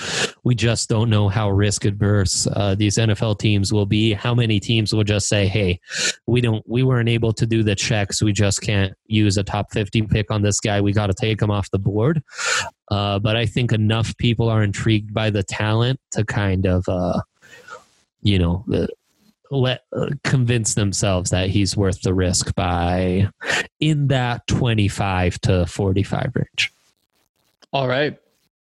We just don't know how risk adverse uh, these NFL teams will be. How many teams will just say, "Hey, we don't, we weren't able to do the checks. We just can't use a top 50 pick on this guy. We got to take him off the board." Uh, but I think enough people are intrigued by the talent to kind of, uh, you know, uh, let uh, convince themselves that he's worth the risk by in that 25 to 45 range. All right.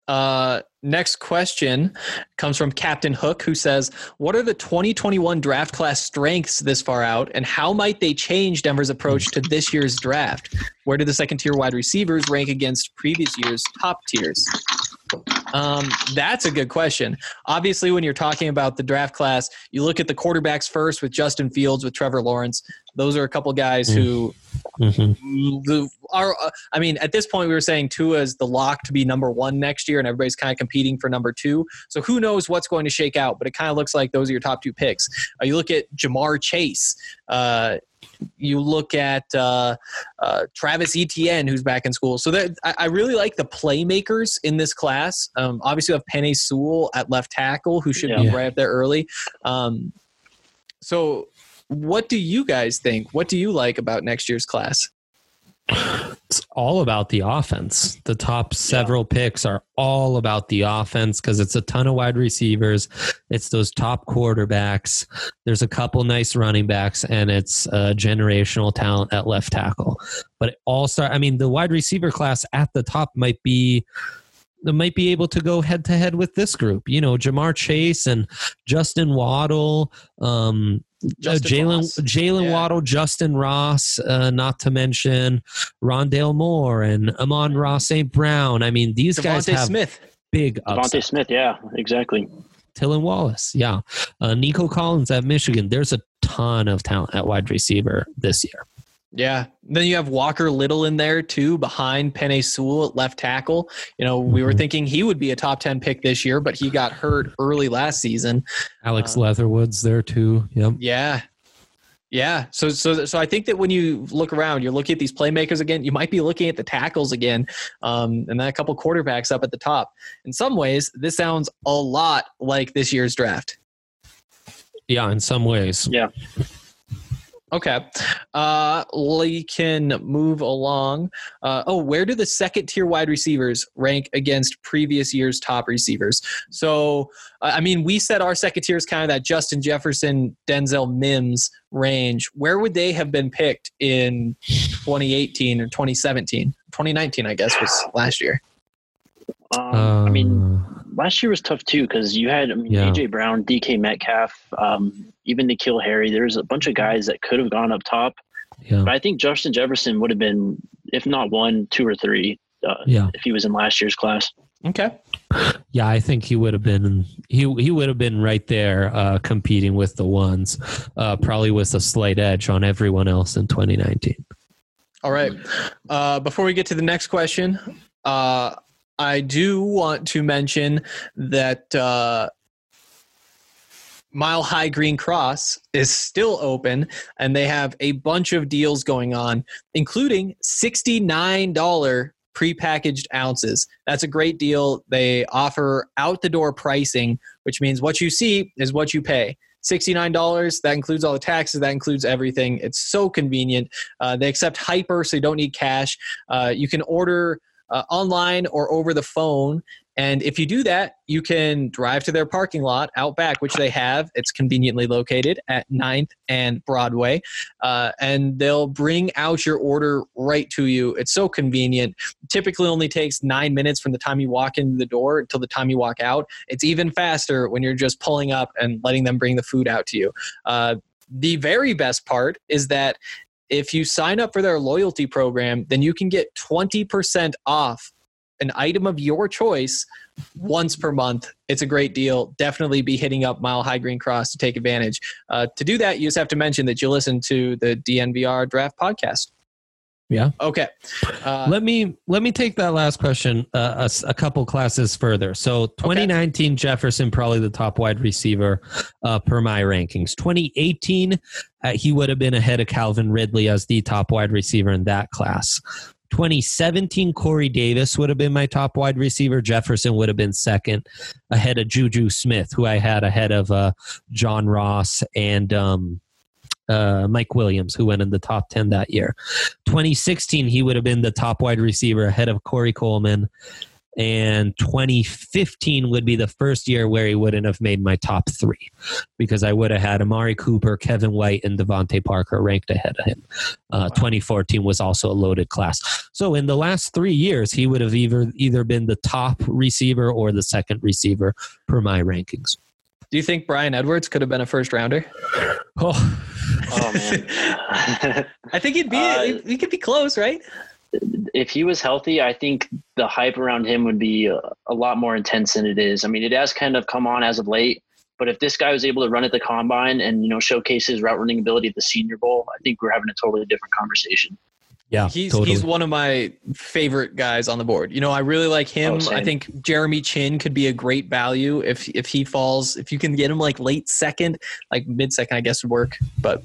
Uh, next question comes from Captain Hook, who says, "What are the 2021 draft class strengths this far out, and how might they change Denver's approach to this year's draft? Where do the second tier wide receivers rank against previous year's top tiers?" Um, that's a good question. Obviously, when you're talking about the draft class, you look at the quarterbacks first with Justin Fields, with Trevor Lawrence. Those are a couple guys who Mhm. are uh, I mean at this point we were saying Tua is the lock to be number one next year, and everybody's kind of competing for number two. So who knows what's going to shake out? But it kind of looks like those are your top two picks. Uh, you look at Ja'Marr Chase. Uh, you look at uh, uh, Travis Etienne, who's back in school. So that I, I really like the playmakers in this class. Um, obviously, we have Penei Sewell at left tackle, who should be right up there early. Um, so, what do you guys think? What do you like about next year's class? It's all about the offense. The top several picks are all about the offense because it's a ton of wide receivers. It's those top quarterbacks. There's a couple nice running backs, and it's uh, generational talent at left tackle. But it all start. I mean, the wide receiver class at the top might be might be able to go head to head with this group. You know, Ja'Marr Chase and Justin Waddle, um, uh, Jalen. Jalen Yeah. Waddle, Justyn Ross, uh, not to mention Rondale Moore and Amon-Ra St. Brown. I mean, these guys have Smith. big DeVonta upside. Smith, yeah, exactly. Tylan Wallace, yeah. Uh, Nico Collins at Michigan. There's a ton of talent at wide receiver this year. Yeah. Then you have Walker Little in there too, behind Penei Sewell at left tackle. You know, we were Mhm. thinking he would be a top 10 pick this year, but he got hurt early last season. Alex Uh, Leatherwood's there too. Yep. Yeah. Yeah. So so so I think that when you look around, you're looking at these playmakers again, you might be looking at the tackles again, um, and then a couple quarterbacks up at the top. In some ways, this sounds a lot like this year's draft. Yeah, in some ways. Yeah. Okay. Uh, we can move along. Uh, oh, where do the second tier wide receivers rank against previous year's top receivers? So, uh, I mean, we said our second tier is kind of that Justin Jefferson, Denzel Mims range. Where would they have been picked in 2018 or 2017? 2019, I guess, was last year. Um, I mean, last year was tough too because you had I mean, Yeah. AJ Brown, DK Metcalf, um, even N'Keal Harry. There's a bunch of guys that could have gone up top, yeah. but I think Justin Jefferson would have been, if not one, two or three, uh, Yeah. if he was in last year's class. Okay. Yeah, I think he would have been he he would have been right there uh, competing with the ones, uh, probably with a slight edge on everyone else in 2019. All right. Uh, before we get to the next question, uh, I do want to mention that uh, Mile High Green Cross is still open, and they have a bunch of deals going on, including $69 prepackaged ounces. That's a great deal. They offer out the door pricing, which means what you see is what you pay. $69, that includes all the taxes, that includes everything. It's so convenient. Uh, they accept Hyper, so you don't need cash. Uh, you can order uh, online or over the phone. And if you do that, you can drive to their parking lot out back, which they have. It's conveniently located at 9th and Broadway. Uh, and they'll bring out your order right to you. It's so convenient. Typically only takes nine minutes from the time you walk into the door until the time you walk out. It's even faster when you're just pulling up and letting them bring the food out to you. Uh, the very best part is that if you sign up for their loyalty program, then you can get 20% off an item of your choice once per month. It's a great deal. Definitely be hitting up Mile High Green Cross to take advantage. Uh, to do that, you just have to mention that you listen to the DNVR Draft Podcast. Yeah. Okay. Uh, let me let me take that last question uh, a, a couple classes further. So 2019 Jefferson probably the top wide receiver uh, per my rankings. 2018 uh, he would have been ahead of Calvin Ridley as the top wide receiver in that class. 2017 Corey Davis would have been my top wide receiver. Jefferson would have been second, ahead of Juju Smith, who I had ahead of uh, John Ross and um, uh, Mike Williams, who went in the top 10 that year. 2016, he would have been the top wide receiver ahead of Corey Coleman. And 2015 would be the first year where he wouldn't have made my top three because I would have had Amari Cooper, Kevin White, and DeVante Parker ranked ahead of him. Uh, 2014 was also a loaded class. So in the last three years, he would have either, either been the top receiver or the second receiver per my rankings. Do you think Bryan Edwards could have been a first rounder? Oh, Oh man. [laughs] I think he'd be. Uh, he could be close, right? if he was healthy, I think the hype around him would be a, a lot more intense than it is. I mean, it has kind of come on as of late, but if this guy was able to run at the combine and you know showcase his route running ability at the Senior Bowl, I think we're having a totally different conversation. Yeah, He's totally. he's one of my favorite guys on the board. You know, I really like oh, him. Oh. I think Jeremy Chinn could be a great value if if he falls. If you can get him like late second, like mid second, I guess would work. But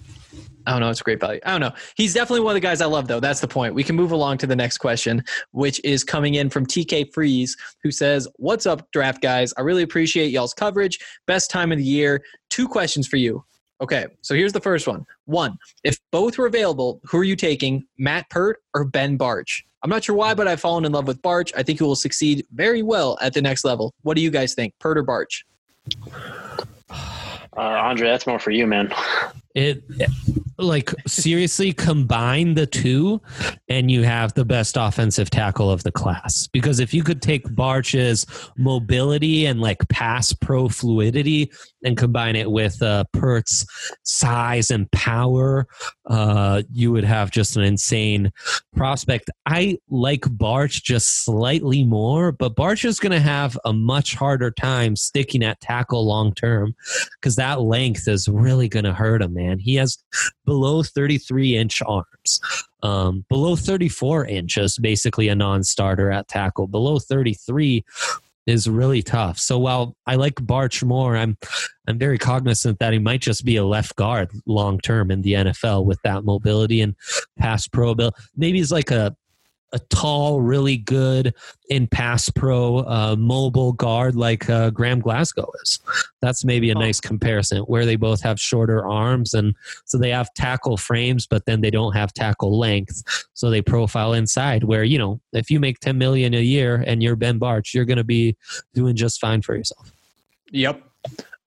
I don't know. It's a great value. I don't know. He's definitely one of the guys I love, though. That's the point. We can move along to the next question, which is coming in from TK Freeze, who says, "What's up, draft guys? I really appreciate y'all's coverage. Best time of the year. Two questions for you. Okay, so here's the first one. One, if both were available, who are you taking, Matt Peart or Ben Bartch? I'm not sure why, but I've fallen in love with Bartch. I think he will succeed very well at the next level. What do you guys think, Peart or Bartch? Uh, Andre, that's more for you, man. [laughs] It like seriously combine the two and you have the best offensive tackle of the class. Because if you could take Bartch's mobility and like pass pro fluidity and combine it with uh, Peart's size and power, uh, you would have just an insane prospect. I like Bartch just slightly more, but Bartch is going to have a much harder time sticking at tackle long term because that length is really going to hurt him, man. He has below 33 inch arms. Um, below 34 inches, basically a non starter at tackle. Below 33 is really tough. So while I like Bartch more, I'm I'm very cognizant that he might just be a left guard long term in the NFL with that mobility and pass pro ability. Maybe he's like a a tall, really good in pass pro uh, mobile guard like uh, Graham Glasgow is. That's maybe a Oh. nice comparison where they both have shorter arms and so they have tackle frames, but then they don't have tackle length. So they profile inside where, you know, if you make 10 million a year and you're Ben Bartch, you're going to be doing just fine for yourself. Yep.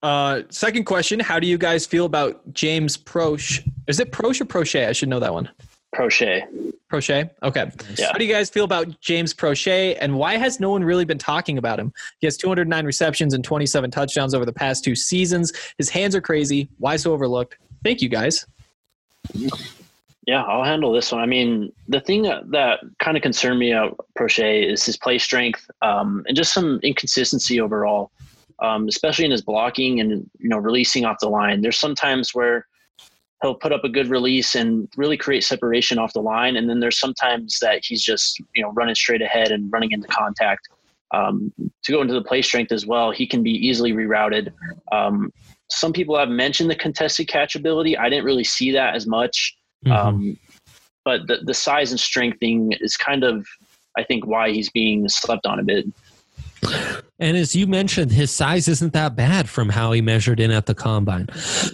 Uh, second question: How do you guys feel about James Proche? Is it Proche or Prochet? I should know that one. Crochet. Prochet. Okay. Yeah. How do you guys feel about James Prochet, and why has no one really been talking about him? He has 209 receptions and 27 touchdowns over the past two seasons. His hands are crazy. Why so overlooked? Thank you, guys. Yeah, I'll handle this one. I mean, the thing that, that kind of concerned me about Prochet is his play strength um, and just some inconsistency overall, um, especially in his blocking and you know releasing off the line. There's some times where he'll put up a good release and really create separation off the line, and then there's sometimes that he's just you know running straight ahead and running into contact. Um, to go into the play strength as well, he can be easily rerouted. Um, some people have mentioned the contested catch ability. I didn't really see that as much. Mm-hmm. Um, but the, the size and strength thing is kind of, I think, why he's being slept on a bit. and as you mentioned, his size isn't that bad from how he measured in at the combine.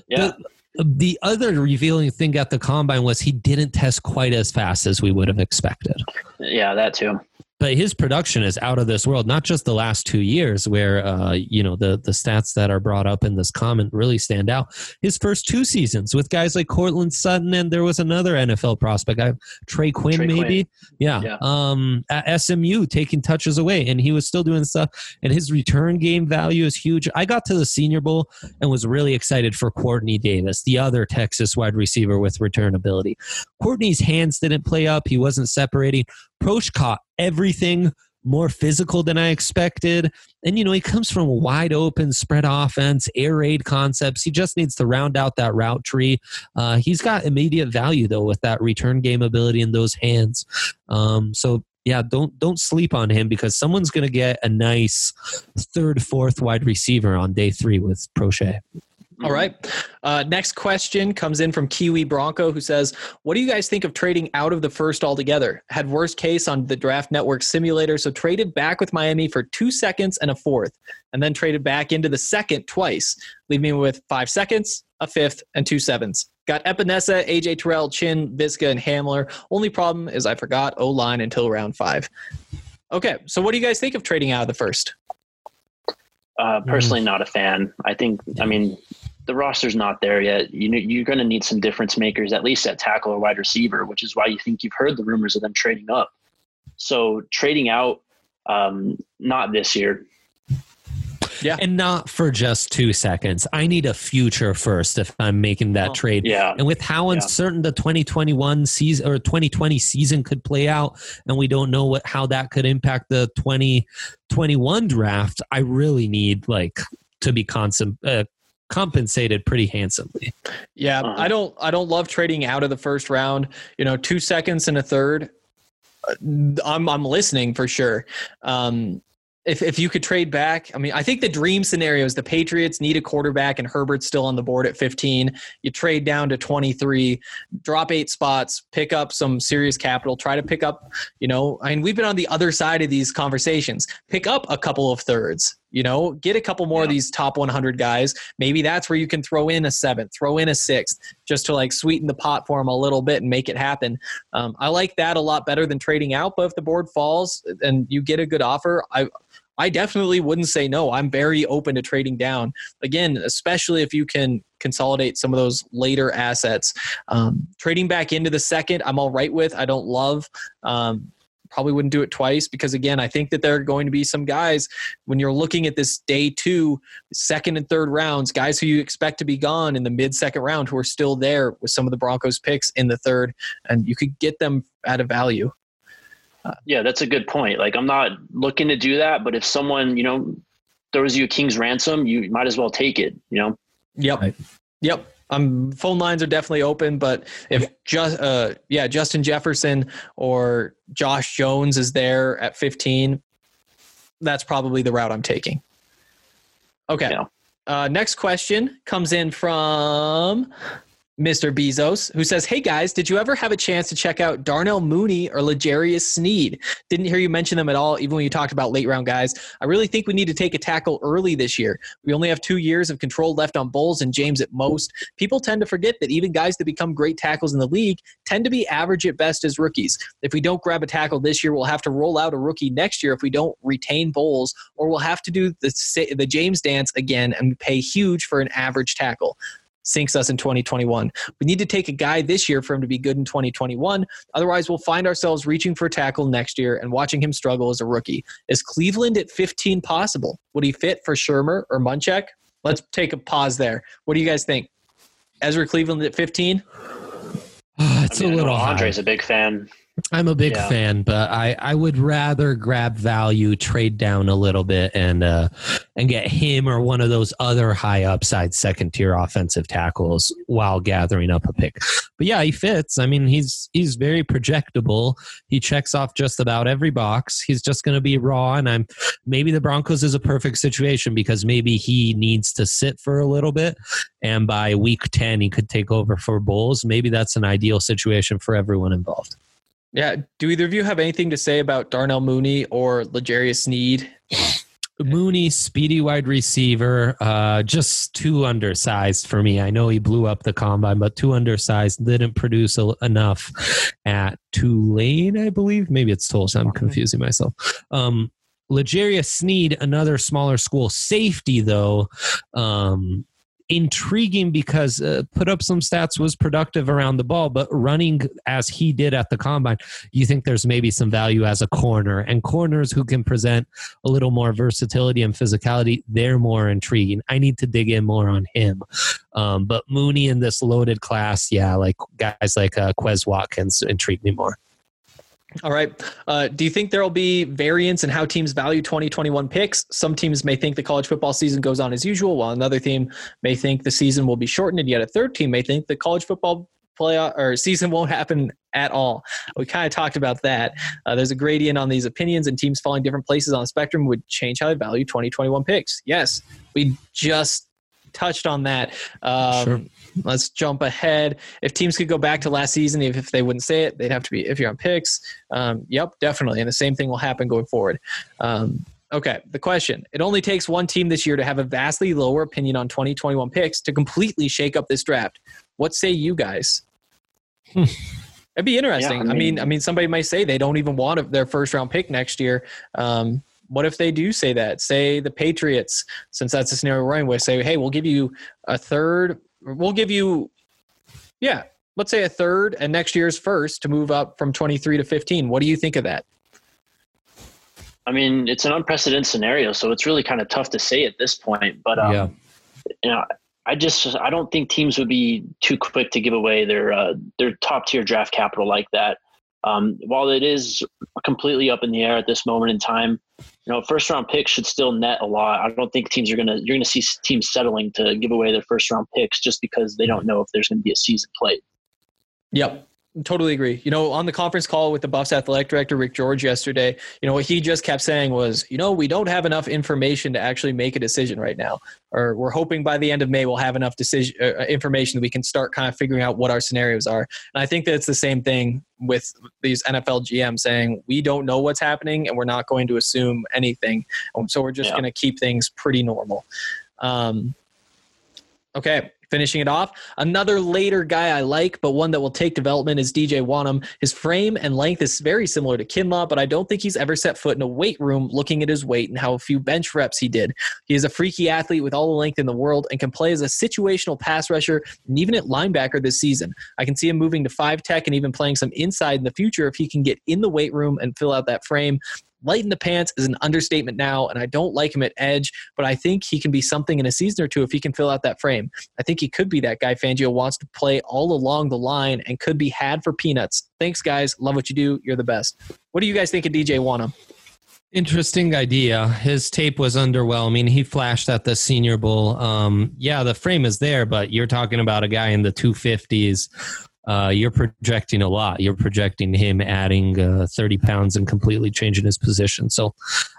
Yeah. The, the other revealing thing at the combine was he didn't test quite as fast as we would have expected. Yeah, that too. But his production is out of this world. Not just the last two years, where uh, you know the the stats that are brought up in this comment really stand out. His first two seasons with guys like Courtland Sutton, and there was another NFL prospect, I, Trey Quinn, Trey Quinn. maybe. Yeah. Yeah. Um, at SMU, taking touches away, and he was still doing stuff. And his return game value is huge. I got to the Senior Bowl and was really excited for Courtney Davis, the other Texas wide receiver with return ability. Courtney's hands didn't play up. He wasn't separating. Proche caught everything more physical than I expected. And, you know, he comes from a wide open spread offense, air raid concepts. He just needs to round out that route tree. Uh, he's got immediate value, though, with that return game ability in those hands. Um, so, yeah, don't don't sleep on him because someone's going to get a nice third, fourth wide receiver on day three with Proche. All right. Uh, next question comes in from Kiwi Bronco, who says, "What do you guys think of trading out of the first altogether? Had worst case on the Draft Network simulator, so traded back with Miami for two seconds and a fourth, and then traded back into the second twice, leaving me with five seconds, a fifth, and two sevens. Got Epenesa, AJ Terrell, Chinn, Viska, and Hamler. Only problem is I forgot O line until round five. Okay, so what do you guys think of trading out of the first? Uh, personally, not a fan. I think, I mean, the roster's not there yet. You know, you're going to need some difference makers, at least at tackle or wide receiver, which is why you think you've heard the rumors of them trading up. So trading out, um, not this year. And not for just two seconds. I need a future first if I'm making that Oh, trade. Yeah. And with how Yeah. uncertain the 2021 season or 2020 season could play out, and we don't know what how that could impact the 2021 draft, I really need like to be consum- uh, compensated pretty handsomely. Yeah, Uh-huh. I don't I don't love trading out of the first round. You know, two seconds and a third. uh, I'm I'm listening for sure. Um, if if you could trade back, I mean, I think the dream scenario is the Patriots need a quarterback and Herbert's still on the board at 15. You trade down to 23, drop eight spots, pick up some serious capital, try to pick up. You know, I mean, we've been on the other side of these conversations. Pick up a couple of thirds. You know, get a couple more of these top 100 guys. Maybe that's where you can throw in a seventh, throw in a sixth, just to like sweeten the pot for them a little bit and make it happen. Um, I like that a lot better than trading out. But if the board falls and you get a good offer, I I definitely wouldn't say no. I'm very open to trading down again, especially if you can consolidate some of those later assets. Um, trading back into the second, I'm all right with. I don't love. Um, probably wouldn't do it twice because again i think that there are going to be some guys when you're looking at this day two second and third rounds guys who you expect to be gone in the mid second round who are still there with some of the broncos picks in the third and you could get them at a value Yeah, that's a good point. Like I'm not looking to do that, but if someone, you know, throws you a king's ransom, you might as well take it, you know? Yep. Right. Yep. Um, phone lines are definitely open, but if just uh, yeah, Justin Jefferson or Josh Jones is there at 15, that's probably the route I'm taking. Okay. Yeah. Uh, next question comes in from Mr. Bezos, who says, Hey guys, did you ever have a chance to check out Darnell Mooney or L'Jarius Sneed? Didn't hear you mention them at all, even when you talked about late round guys. I really think we need to take a tackle early this year. We only have two years of control left on Bolles and James at most. People tend to forget that even guys that become great tackles in the league tend to be average at best as rookies. If we don't grab a tackle this year, we'll have to roll out a rookie next year if we don't retain Bolles, or we'll have to do the, the James dance again and pay huge for an average tackle sinks us in 2021. We need to take a guy this year for him to be good in 2021. Otherwise, we'll find ourselves reaching for a tackle next year and watching him struggle as a rookie. Is Cleveland at 15 possible? Would he fit for Shurmur or Munchak? Let's take a pause there. What do you guys think? Ezra Cleveland at 15? [sighs] it's I mean, a I know little high. Andre's a big fan. I'm a big Yeah. fan, but I, I would rather grab value, trade down a little bit, and uh, and get him or one of those other high upside second tier offensive tackles while gathering up a pick. But yeah, he fits. I mean, he's he's very projectable. He checks off just about every box. He's just going to be raw, and I'm maybe the Broncos is a perfect situation because maybe he needs to sit for a little bit, and by week ten he could take over for Bolles. Maybe that's an ideal situation for everyone involved. Yeah. Do either of you have anything to say about Darnell Mooney or L'Jarius Sneed? [sighs] Mooney, speedy wide receiver, uh, just too undersized for me. I know he blew up the combine, but too undersized, didn't produce a, enough at Tulane, I believe. Maybe it's Tulsa. I'm confusing myself. Um, L'Jarius Sneed, another smaller school safety, though. Um, intriguing because uh, put up some stats was productive around the ball but running as he did at the combine you think there's maybe some value as a corner and corners who can present a little more versatility and physicality they're more intriguing. I need to dig in more on him. Um, but mooney in this loaded class yeah like guys like uh, quez watkins intrigue me more All right. Uh, do you think there will be variance in how teams value 2021 picks? Some teams may think the college football season goes on as usual, while another team may think the season will be shortened, and yet a third team may think the college football playoff or season won't happen at all. We kind of talked about that. Uh, there's a gradient on these opinions, and teams falling different places on the spectrum would change how they value 2021 picks. Yes, we just touched on that. Um, Sure. Let's jump ahead. If teams could go back to last season, if, if they wouldn't say it, they'd have to be if you're on picks. Um, yep, definitely. And the same thing will happen going forward. Um, okay, the question it only takes one team this year to have a vastly lower opinion on 2021 picks to completely shake up this draft. What say you guys? It'd be interesting. Yeah, I I, mean, mean- I mean, somebody might say they don't even want their first round pick next year. Um, what if they do say that? Say the Patriots, since that's the scenario we're in with, say, hey, we'll give you a third. We'll give you, yeah, let's say a third and next year's first to move up from 23 to 15. What do you think of that? I mean, it's an unprecedented scenario, so it's really kind of tough to say at this point. But um, Yeah. you know, I just I don't think teams would be too quick to give away their uh, their top tier draft capital like that. Um, while it is completely up in the air at this moment in time, you know, first round picks should still net a lot. I don't think teams are gonna you're gonna see teams settling to give away their first round picks just because they don't know if there's gonna be a season played. Yep. Totally agree. You know, on the conference call with the Buffs athletic director Rick George yesterday, you know what he just kept saying was, you know, we don't have enough information to actually make a decision right now, or we're hoping by the end of May we'll have enough decision uh, information that we can start kind of figuring out what our scenarios are. And I think that it's the same thing with these NFL GMs saying we don't know what's happening and we're not going to assume anything, so we're just Yeah. going to keep things pretty normal. Um, Okay, Finishing it off, another later guy I like, but one that will take development is DJ Wonnum. His frame and length is very similar to Kinlaw, but I don't think he's ever set foot in a weight room looking at his weight and how few bench reps he did. He is a freaky athlete with all the length in the world and can play as a situational pass rusher and even at linebacker this season. I can see him moving to five tech and even playing some inside in the future if he can get in the weight room and fill out that frame. Light in the pants is an understatement now, and I don't like him at edge, but I think he can be something in a season or two if he can fill out that frame. I think he could be that guy Fangio wants to play all along the line and could be had for peanuts. Thanks, guys. Love what you do. You're the best. What do you guys think of DJ Wonnum? Interesting idea. His tape was underwhelming. He flashed at the Senior Bowl. Um, yeah, the frame is there, but you're talking about a guy in the 250s uh, you're projecting a lot. You're projecting him adding uh, 30 pounds and completely changing his position. So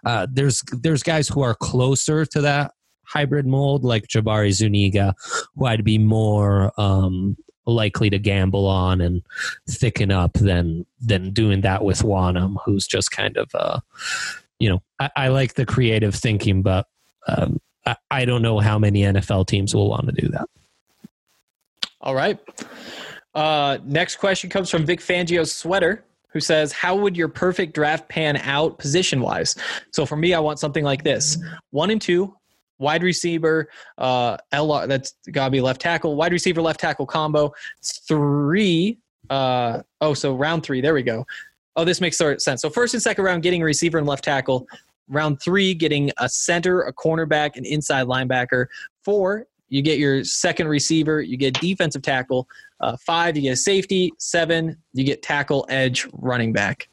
uh, there's there's guys who are closer to that hybrid mold, like Jabari Zuniga, who I'd be more um, likely to gamble on and thicken up than than doing that with Wonnum, who's just kind of uh, you know I, I like the creative thinking, but um, I, I don't know how many NFL teams will want to do that. All right. Uh, next question comes from Vic Fangio's sweater, who says, "How would your perfect draft pan out position wise?" So for me, I want something like this: one and two, wide receiver, uh, L. That's gotta be left tackle, wide receiver, left tackle combo. Three. Uh, oh, so round three. There we go. Oh, this makes sense. So first and second round, getting a receiver and left tackle. Round three, getting a center, a cornerback, an inside linebacker. Four, you get your second receiver, you get defensive tackle. Uh, five, you get a safety. Seven, you get tackle, edge, running back.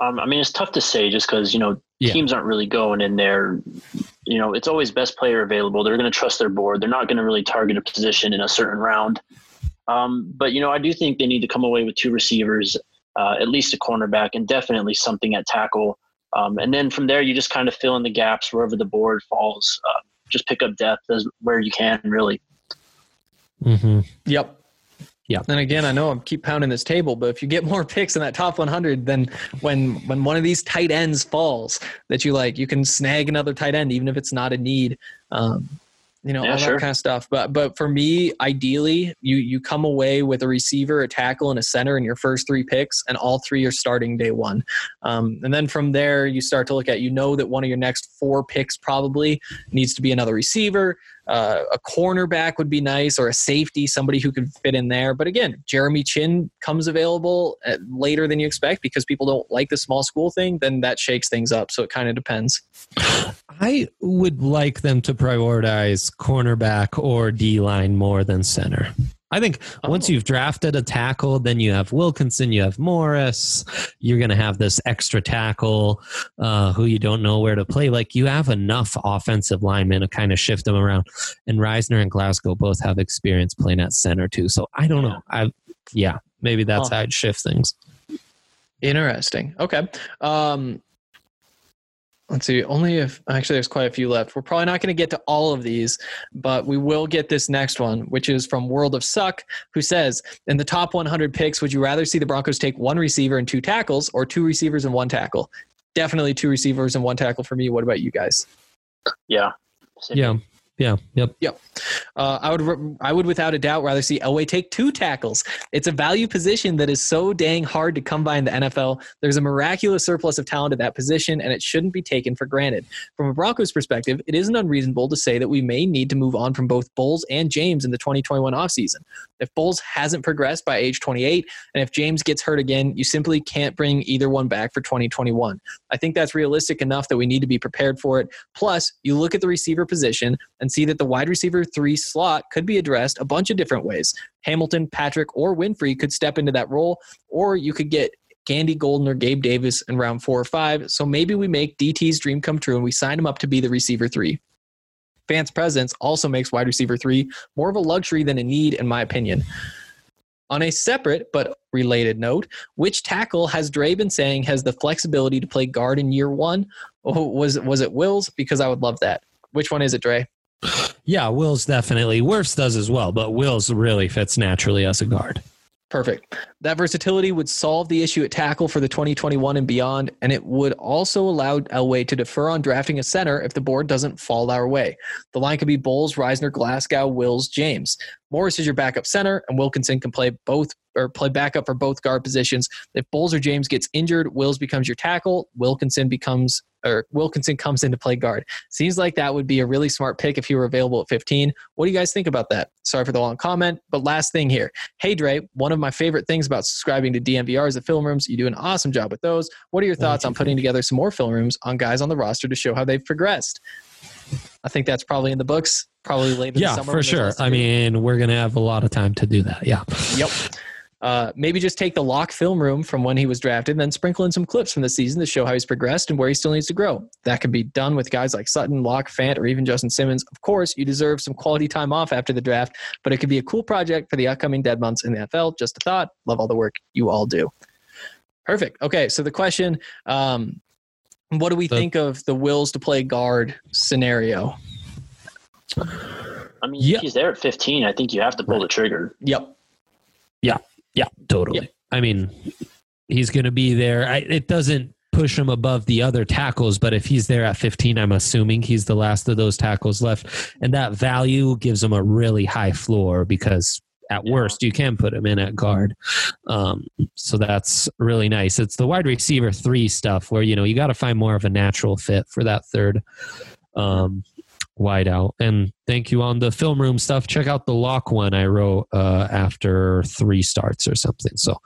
Um, I mean, it's tough to say just because you know Yeah. teams aren't really going in there. You know, it's always best player available. They're going to trust their board. They're not going to really target a position in a certain round. Um, but you know, I do think they need to come away with two receivers, uh, at least a cornerback, and definitely something at tackle. Um, and then from there, you just kind of fill in the gaps wherever the board falls. Uh, just pick up depth as where you can, really. Mm-hmm. Yep. Yeah. And again, I know I keep pounding this table, but if you get [laughs] more picks in that top 100, then when when one of these tight ends falls, that you like, you can snag another tight end, even if it's not a need. Um, you know, Yeah, all that sure. kind of stuff. But but for me, ideally, you you come away with a receiver, a tackle, and a center in your first three picks, and all three are starting day one. Um, and then from there, you start to look at you know that one of your next four picks probably needs to be another receiver. Uh, a cornerback would be nice, or a safety, somebody who could fit in there. But again, Jeremy Chinn comes available at, later than you expect because people don't like the small school thing. Then that shakes things up. So it kind of depends. I would like them to prioritize cornerback or D line more than center. I think once Oh. you've drafted a tackle, then you have Wilkinson, you have Morris, you're going to have this extra tackle uh, who you don't know where to play. Like you have enough offensive linemen to kind of shift them around. And Risner and Glasgow both have experience playing at center too. So I don't know. I yeah, maybe that's Huh. how I'd shift things. Interesting. Okay. Um, let's see. Only if actually there's quite a few left. We're probably not going to get to all of these, but we will get this next one, which is from World of Suck, who says, "In the top 100 picks, would you rather see the Broncos take one receiver and two tackles, or two receivers and one tackle?" Definitely two receivers and one tackle for me. What about you guys? Yeah. Yeah. Yeah. Yep. Uh, I would, I would without a doubt rather see Elway take two tackles. It's a value position that is so dang hard to come by in the NFL. There's a miraculous surplus of talent at that position, and it shouldn't be taken for granted. From a Broncos perspective, it isn't unreasonable to say that we may need to move on from both Bolles and James in the 2021 offseason. If Bolles hasn't progressed by age 28, and if James gets hurt again, you simply can't bring either one back for 2021. I think that's realistic enough that we need to be prepared for it. Plus, you look at the receiver position and see that the wide receiver three slot could be addressed a bunch of different ways. Hamilton, Patrick, or Winfree could step into that role, or you could get Gandy Golden or Gabe Davis in round four or five. So maybe we make DT's dream come true and we sign him up to be the receiver three. Fant's presence also makes wide receiver three more of a luxury than a need, in my opinion. On a separate but related note, which tackle has Dre been saying has the flexibility to play guard in year one? Oh, was was it Wills? Because I would love that. Which one is it, Dre? Yeah. Wills definitely. Wirfs does as well, but Wills really fits naturally as a guard. Perfect. That versatility would solve the issue at tackle for the 2021 and beyond, and it would also allow Elway to defer on drafting a center if the board doesn't fall our way. The line could be Bolles, Risner, Glasgow, Wills, James. Morris is your backup center, and Wilkinson can play both or play backup for both guard positions. If Bolles or James gets injured, Wills becomes your tackle. Wilkinson becomes or Wilkinson comes in to play guard. Seems like that would be a really smart pick if he were available at 15. What do you guys think about that? Sorry for the long comment, but last thing here. Hey Dre, one of my favorite things about subscribing to DNVR is the film rooms. You do an awesome job with those. What are your thoughts on putting together some more film rooms on guys on the roster to show how they've progressed? I think that's probably in the books, probably later. Yeah, summer for sure. I mean, we're gonna have a lot of time to do that. Yeah. Yep. Uh, maybe just take the Lock film room from when he was drafted, and then sprinkle in some clips from the season to show how he's progressed and where he still needs to grow. That can be done with guys like Sutton, Lock, Fant, or even Justin Simmons. Of course, you deserve some quality time off after the draft, but it could be a cool project for the upcoming dead months in the NFL. Just a thought. Love all the work you all do. Perfect. Okay, so the question: um, What do we The- think of the Wills to play guard scenario? I mean, Yeah. if he's there at 15, I think you have to pull the trigger. Yep. Yeah, totally. I mean, he's going to be there. I, it doesn't push him above the other tackles, but if he's there at 15, I'm assuming he's the last of those tackles left. And that value gives him a really high floor because at Yeah. worst, you can put him in at guard. Um, so that's really nice. It's the wide receiver three stuff where, you know, you got to find more of a natural fit for that third. Um, wide out. And thank you on the film room stuff. Check out the Lock one i wrote uh, after three starts or something. So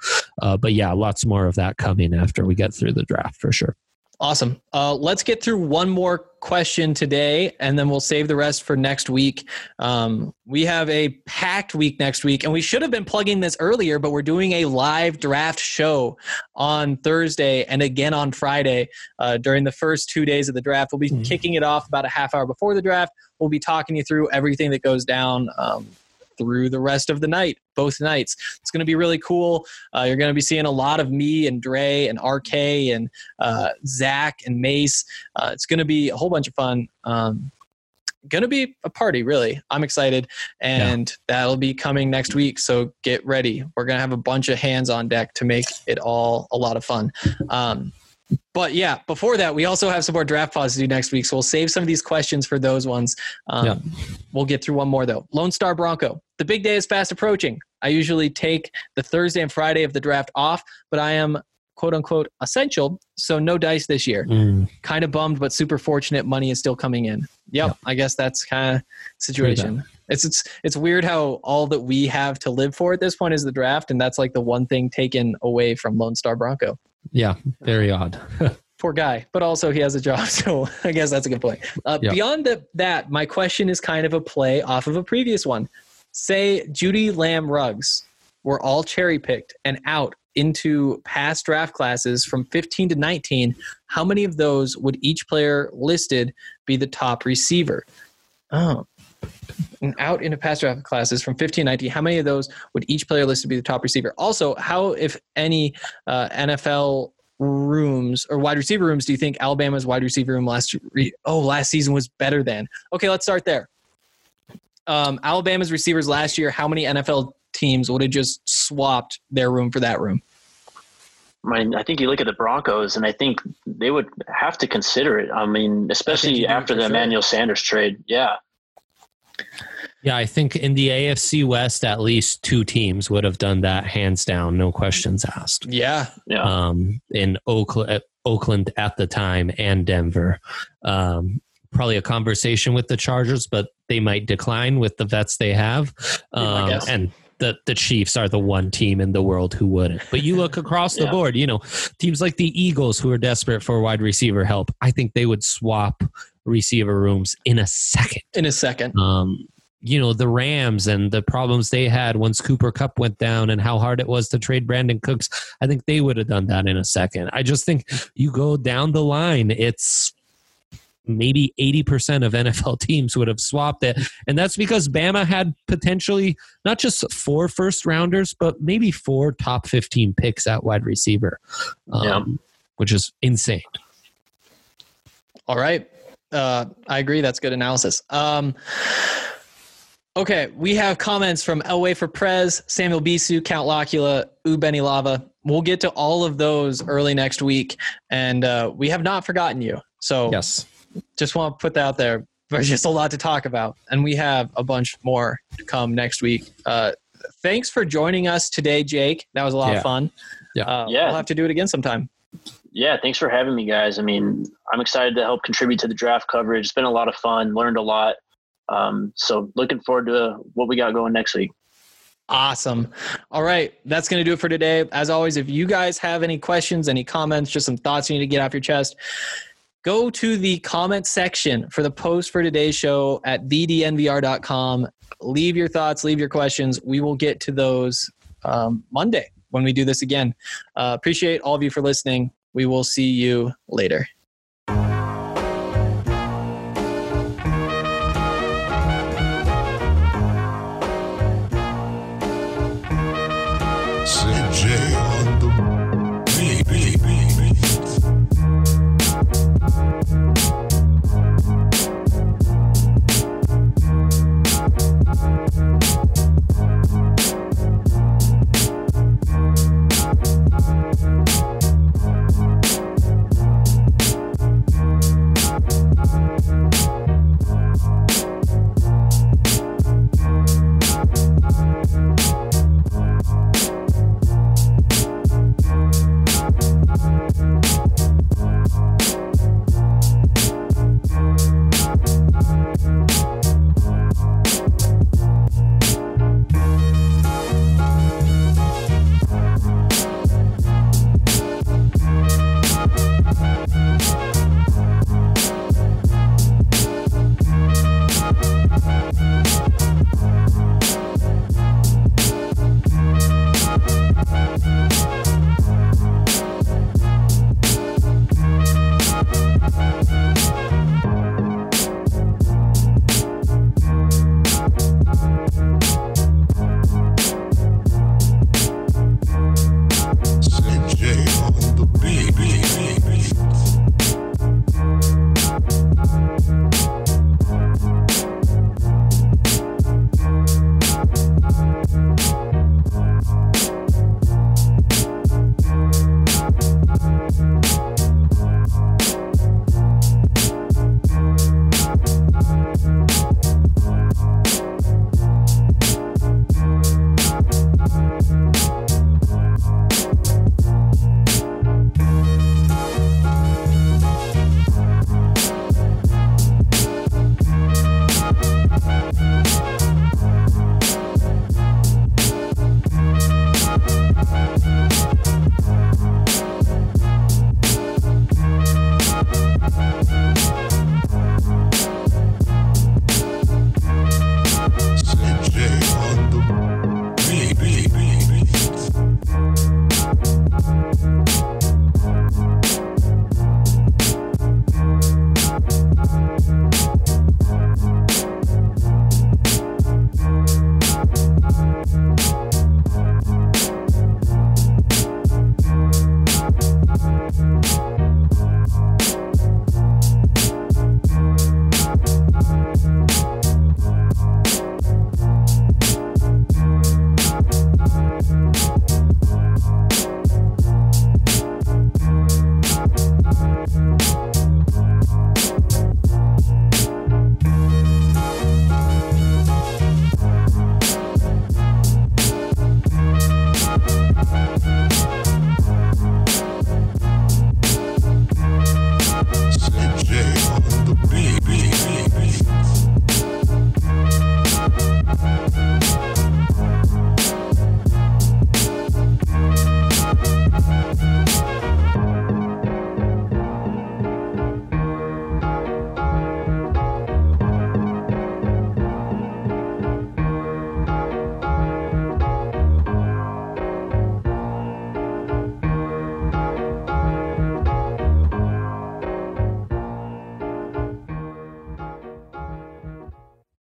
uh, but yeah lots more of that coming after we get through the draft for sure Awesome. Uh, let's get through one more question today, and then we'll save the rest for next week. Um, we have a packed week next week, and we should have been plugging this earlier, but we're doing a live draft show on Thursday and again on Friday uh, during the first two days of the draft. We'll be Mhm. kicking it off about a half hour before the draft. We'll be talking you through everything that goes down. Um, through the rest of the night, both nights. It's going to be really cool. Uh, you're going to be seeing a lot of me and Dre and RK and uh, Zach and Mace. Uh, it's going to be a whole bunch of fun. Um, going to be a party, really. I'm excited, and that'll be coming next week. So get ready. We're going to have a bunch of hands on deck to make it all a lot of fun. Um, but yeah, before that, we also have some more draft pods to do next week. So we'll save some of these questions for those ones. Um, Yeah. We'll get through one more though. Lone Star Bronco. The big day is fast approaching. I usually take the Thursday and Friday of the draft off, but I am quote unquote essential. So no dice this year. Mm, Kind of bummed, but super fortunate. Money is still coming in. Yep. Yeah. I guess that's kind of situation. It's it's it's weird how all that we have to live for at this point is the draft, and that's like the one thing taken away from Lone Star Bronco. Yeah very odd [laughs] Poor guy, but also he has a job, [laughs] so I guess that's a good point. Uh, Yeah. Beyond the, that, my question is kind of a play off of a previous one. Say Jeudy Lamb Ruggs were all cherry picked and out into past draft classes from 15 to 19. How many of those would each player listed be the top receiver? Oh, and out into past draft classes from 15 to 19. How many of those would each player listed be the top receiver? Also, how, if any, uh, NFL rooms or wide receiver rooms do you think Alabama's wide receiver room last re- oh last season was better than? Okay, let's start there. Um, Alabama's receivers last year, how many NFL teams would have just swapped their room for that room? I mean, I think you look at the Broncos, and I think they would have to consider it. I mean, especially do after the sure. Emmanuel Sanders trade. Yeah, yeah i think in the afc west at least two teams would have done that hands down no questions asked Yeah, yeah. um, in Oakland, Oakland at the time and Denver. Um, probably a conversation with the Chargers, but they might decline with the vets they have. Um, guess. and the, the Chiefs are the one team in the world who wouldn't. But you look across the [laughs] Yeah. board, you know, teams like the Eagles who are desperate for wide receiver help. I think they would swap receiver rooms in a second in a second. um, you know the Rams and the problems they had once Cooper Kupp went down and how hard it was to trade Brandin Cooks. I think they would have done that in a second. I just think you go down the line, it's maybe 80% of NFL [laughs] teams would have swapped it. And that's because Bama had potentially not just four first rounders, but maybe four top 15 picks at wide receiver, um, Yeah. which is insane. All right. Uh, I agree. That's good analysis. Um, Okay, we have comments from Elway for Prez, Samuel Bisu, Count Locula, U Benny Lava. We'll get to all of those early next week, and uh, we have not forgotten you. So Yes. just want to put that out there. There's just a lot to talk about, and we have a bunch more to come next week. Uh, thanks for joining us today, Jake. That was a lot Yeah. of fun. Yeah. uh, Yeah. we'll have to do it again sometime. Yeah, thanks for having me, guys. I mean, I'm excited to help contribute to the draft coverage. It's been a lot of fun, learned a lot. Um, so looking forward to what we got going next week. Awesome. All right. That's going to do it for today. As always, if you guys have any questions, any comments, just some thoughts you need to get off your chest, go to the comment section for the post for today's show at vdnvr.com. Leave your thoughts, leave your questions. We will get to those um, Monday when we do this again. Uh, appreciate all of you for listening. We will see you later.